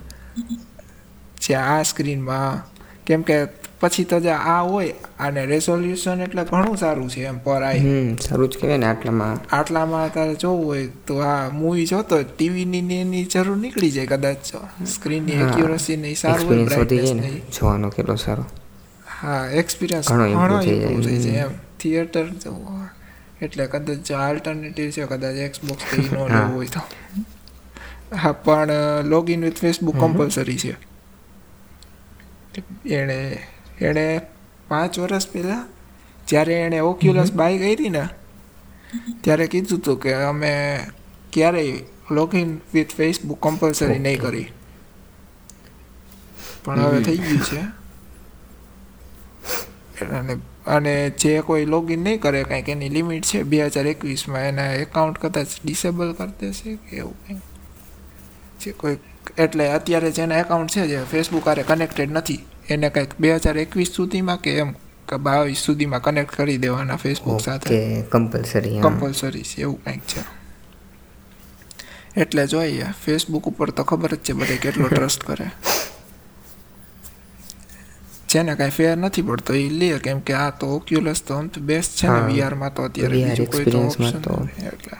જે આ સ્ક્રીનમાં કેમ કે પછી તો જે આ હોય અને રેઝોલ્યુશન એટલે ઘણું સારું છે એમ પર આઈ સારું જ કહેવાય ને આટલામાં. આટલામાં તારે જોવું હોય તો આ મૂવી જોતો ટીવીની ને એની જરૂર નીકળી જાય કદાચ. સ્ક્રીનની એક્યુરસી ને સારું હોય બ્રાઇટનેસ જોવાનો કેટલો સારો. હા એક્સપિરિયન્સ ઘણો ઇમ્પ્રૂવ થઈ જાય. એમ. થિયેટર જવું એટલે કદાચ જો આલ્ટરનેટિવ છે કદાચ એક્સબોક્સથી ન લેવું હોય તો. હા પણ લોગિન વિથ ફેસબુક કમ્પલસરી છે. એણે એણે પાંચ વર્ષ પહેલાં જ્યારે એણે ઓક્યુલસ બાય કરી ને ત્યારે કીધું હતું કે અમે ક્યારેય લોગિન વિથ ફેસબુક કમ્પલસરી નહીં કરી. પણ હવે થઈ ગયું છે. અને અને જે કોઈ લોગિન નહીં કરે કાંઈક એની લિમિટ છે બે હજાર એકવીસમાં એના એકાઉન્ટ કદાચ ડિસેબલ કરી દેશે કે એવું કંઈક. જે કોઈ એટલે અત્યારે જેના એકાઉન્ટ છે જે ફેસબુક આરે કનેક્ટેડ નથી. એને કંઈક બે હજાર એકવીસ સુધીમાં કે એમ કે બાવીસ સુધીમાં કનેક્ટ કરી દેવાના ફેસબુક સાથે. કમ્પલસરી કમ્પલસરી છે એવું કંઈક છે. એટલે જોઈએ ફેસબુક ઉપર તો ખબર જ છે બધે કેટલો ટ્રસ્ટ કરે. જેને કાંઈ ફેર નથી પડતો એ લે કેમ કે આ તો ઓક્યુલસ તો આમ બેસ્ટ છે ને વીઆરમાં તો અત્યારે બીજું કોઈ તો ઓપ્શન એટલે.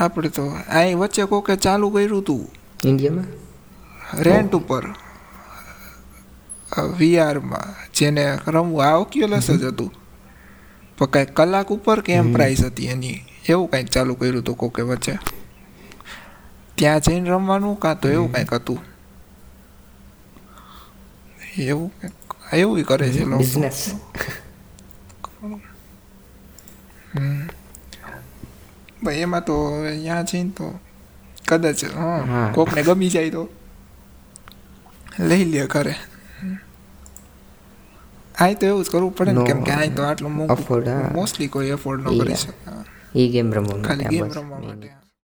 આપણે તો અહીં વચ્ચે કોકે ચાલુ કર્યું હતું ઇન્ડિયામાં? રેન્ટ ઉપર. વીઆરમાં જેને રમવું આ ઓક્યુલસ જ હતું. પણ કાંઈક કલાક ઉપર કે એમ. પ્રાઇસ હતી એની? એવું કાંઈક ચાલુ કર્યું હતું કોકે વચ્ચે? ત્યાં જઈને રમવાનું કાં તો એવું કાંઈક હતું? એવું કાંઈક એવું કરે છે લોકો. બિઝનેસ હમ. ભાઈ એમાં તો અહીંયા જઈને તો કદાચ હા. કોકને ગમી જાય તો લઈ લે ઘરે આય તો એવું જ કરવું પડે ને કેમ કે આય તો આટલું મોંઘું મોસ્ટલી કોઈ એફોર્ડ ન. કરી શકે એ ગેમ રમવા માટે ખાલી ગેમ રમવા માટે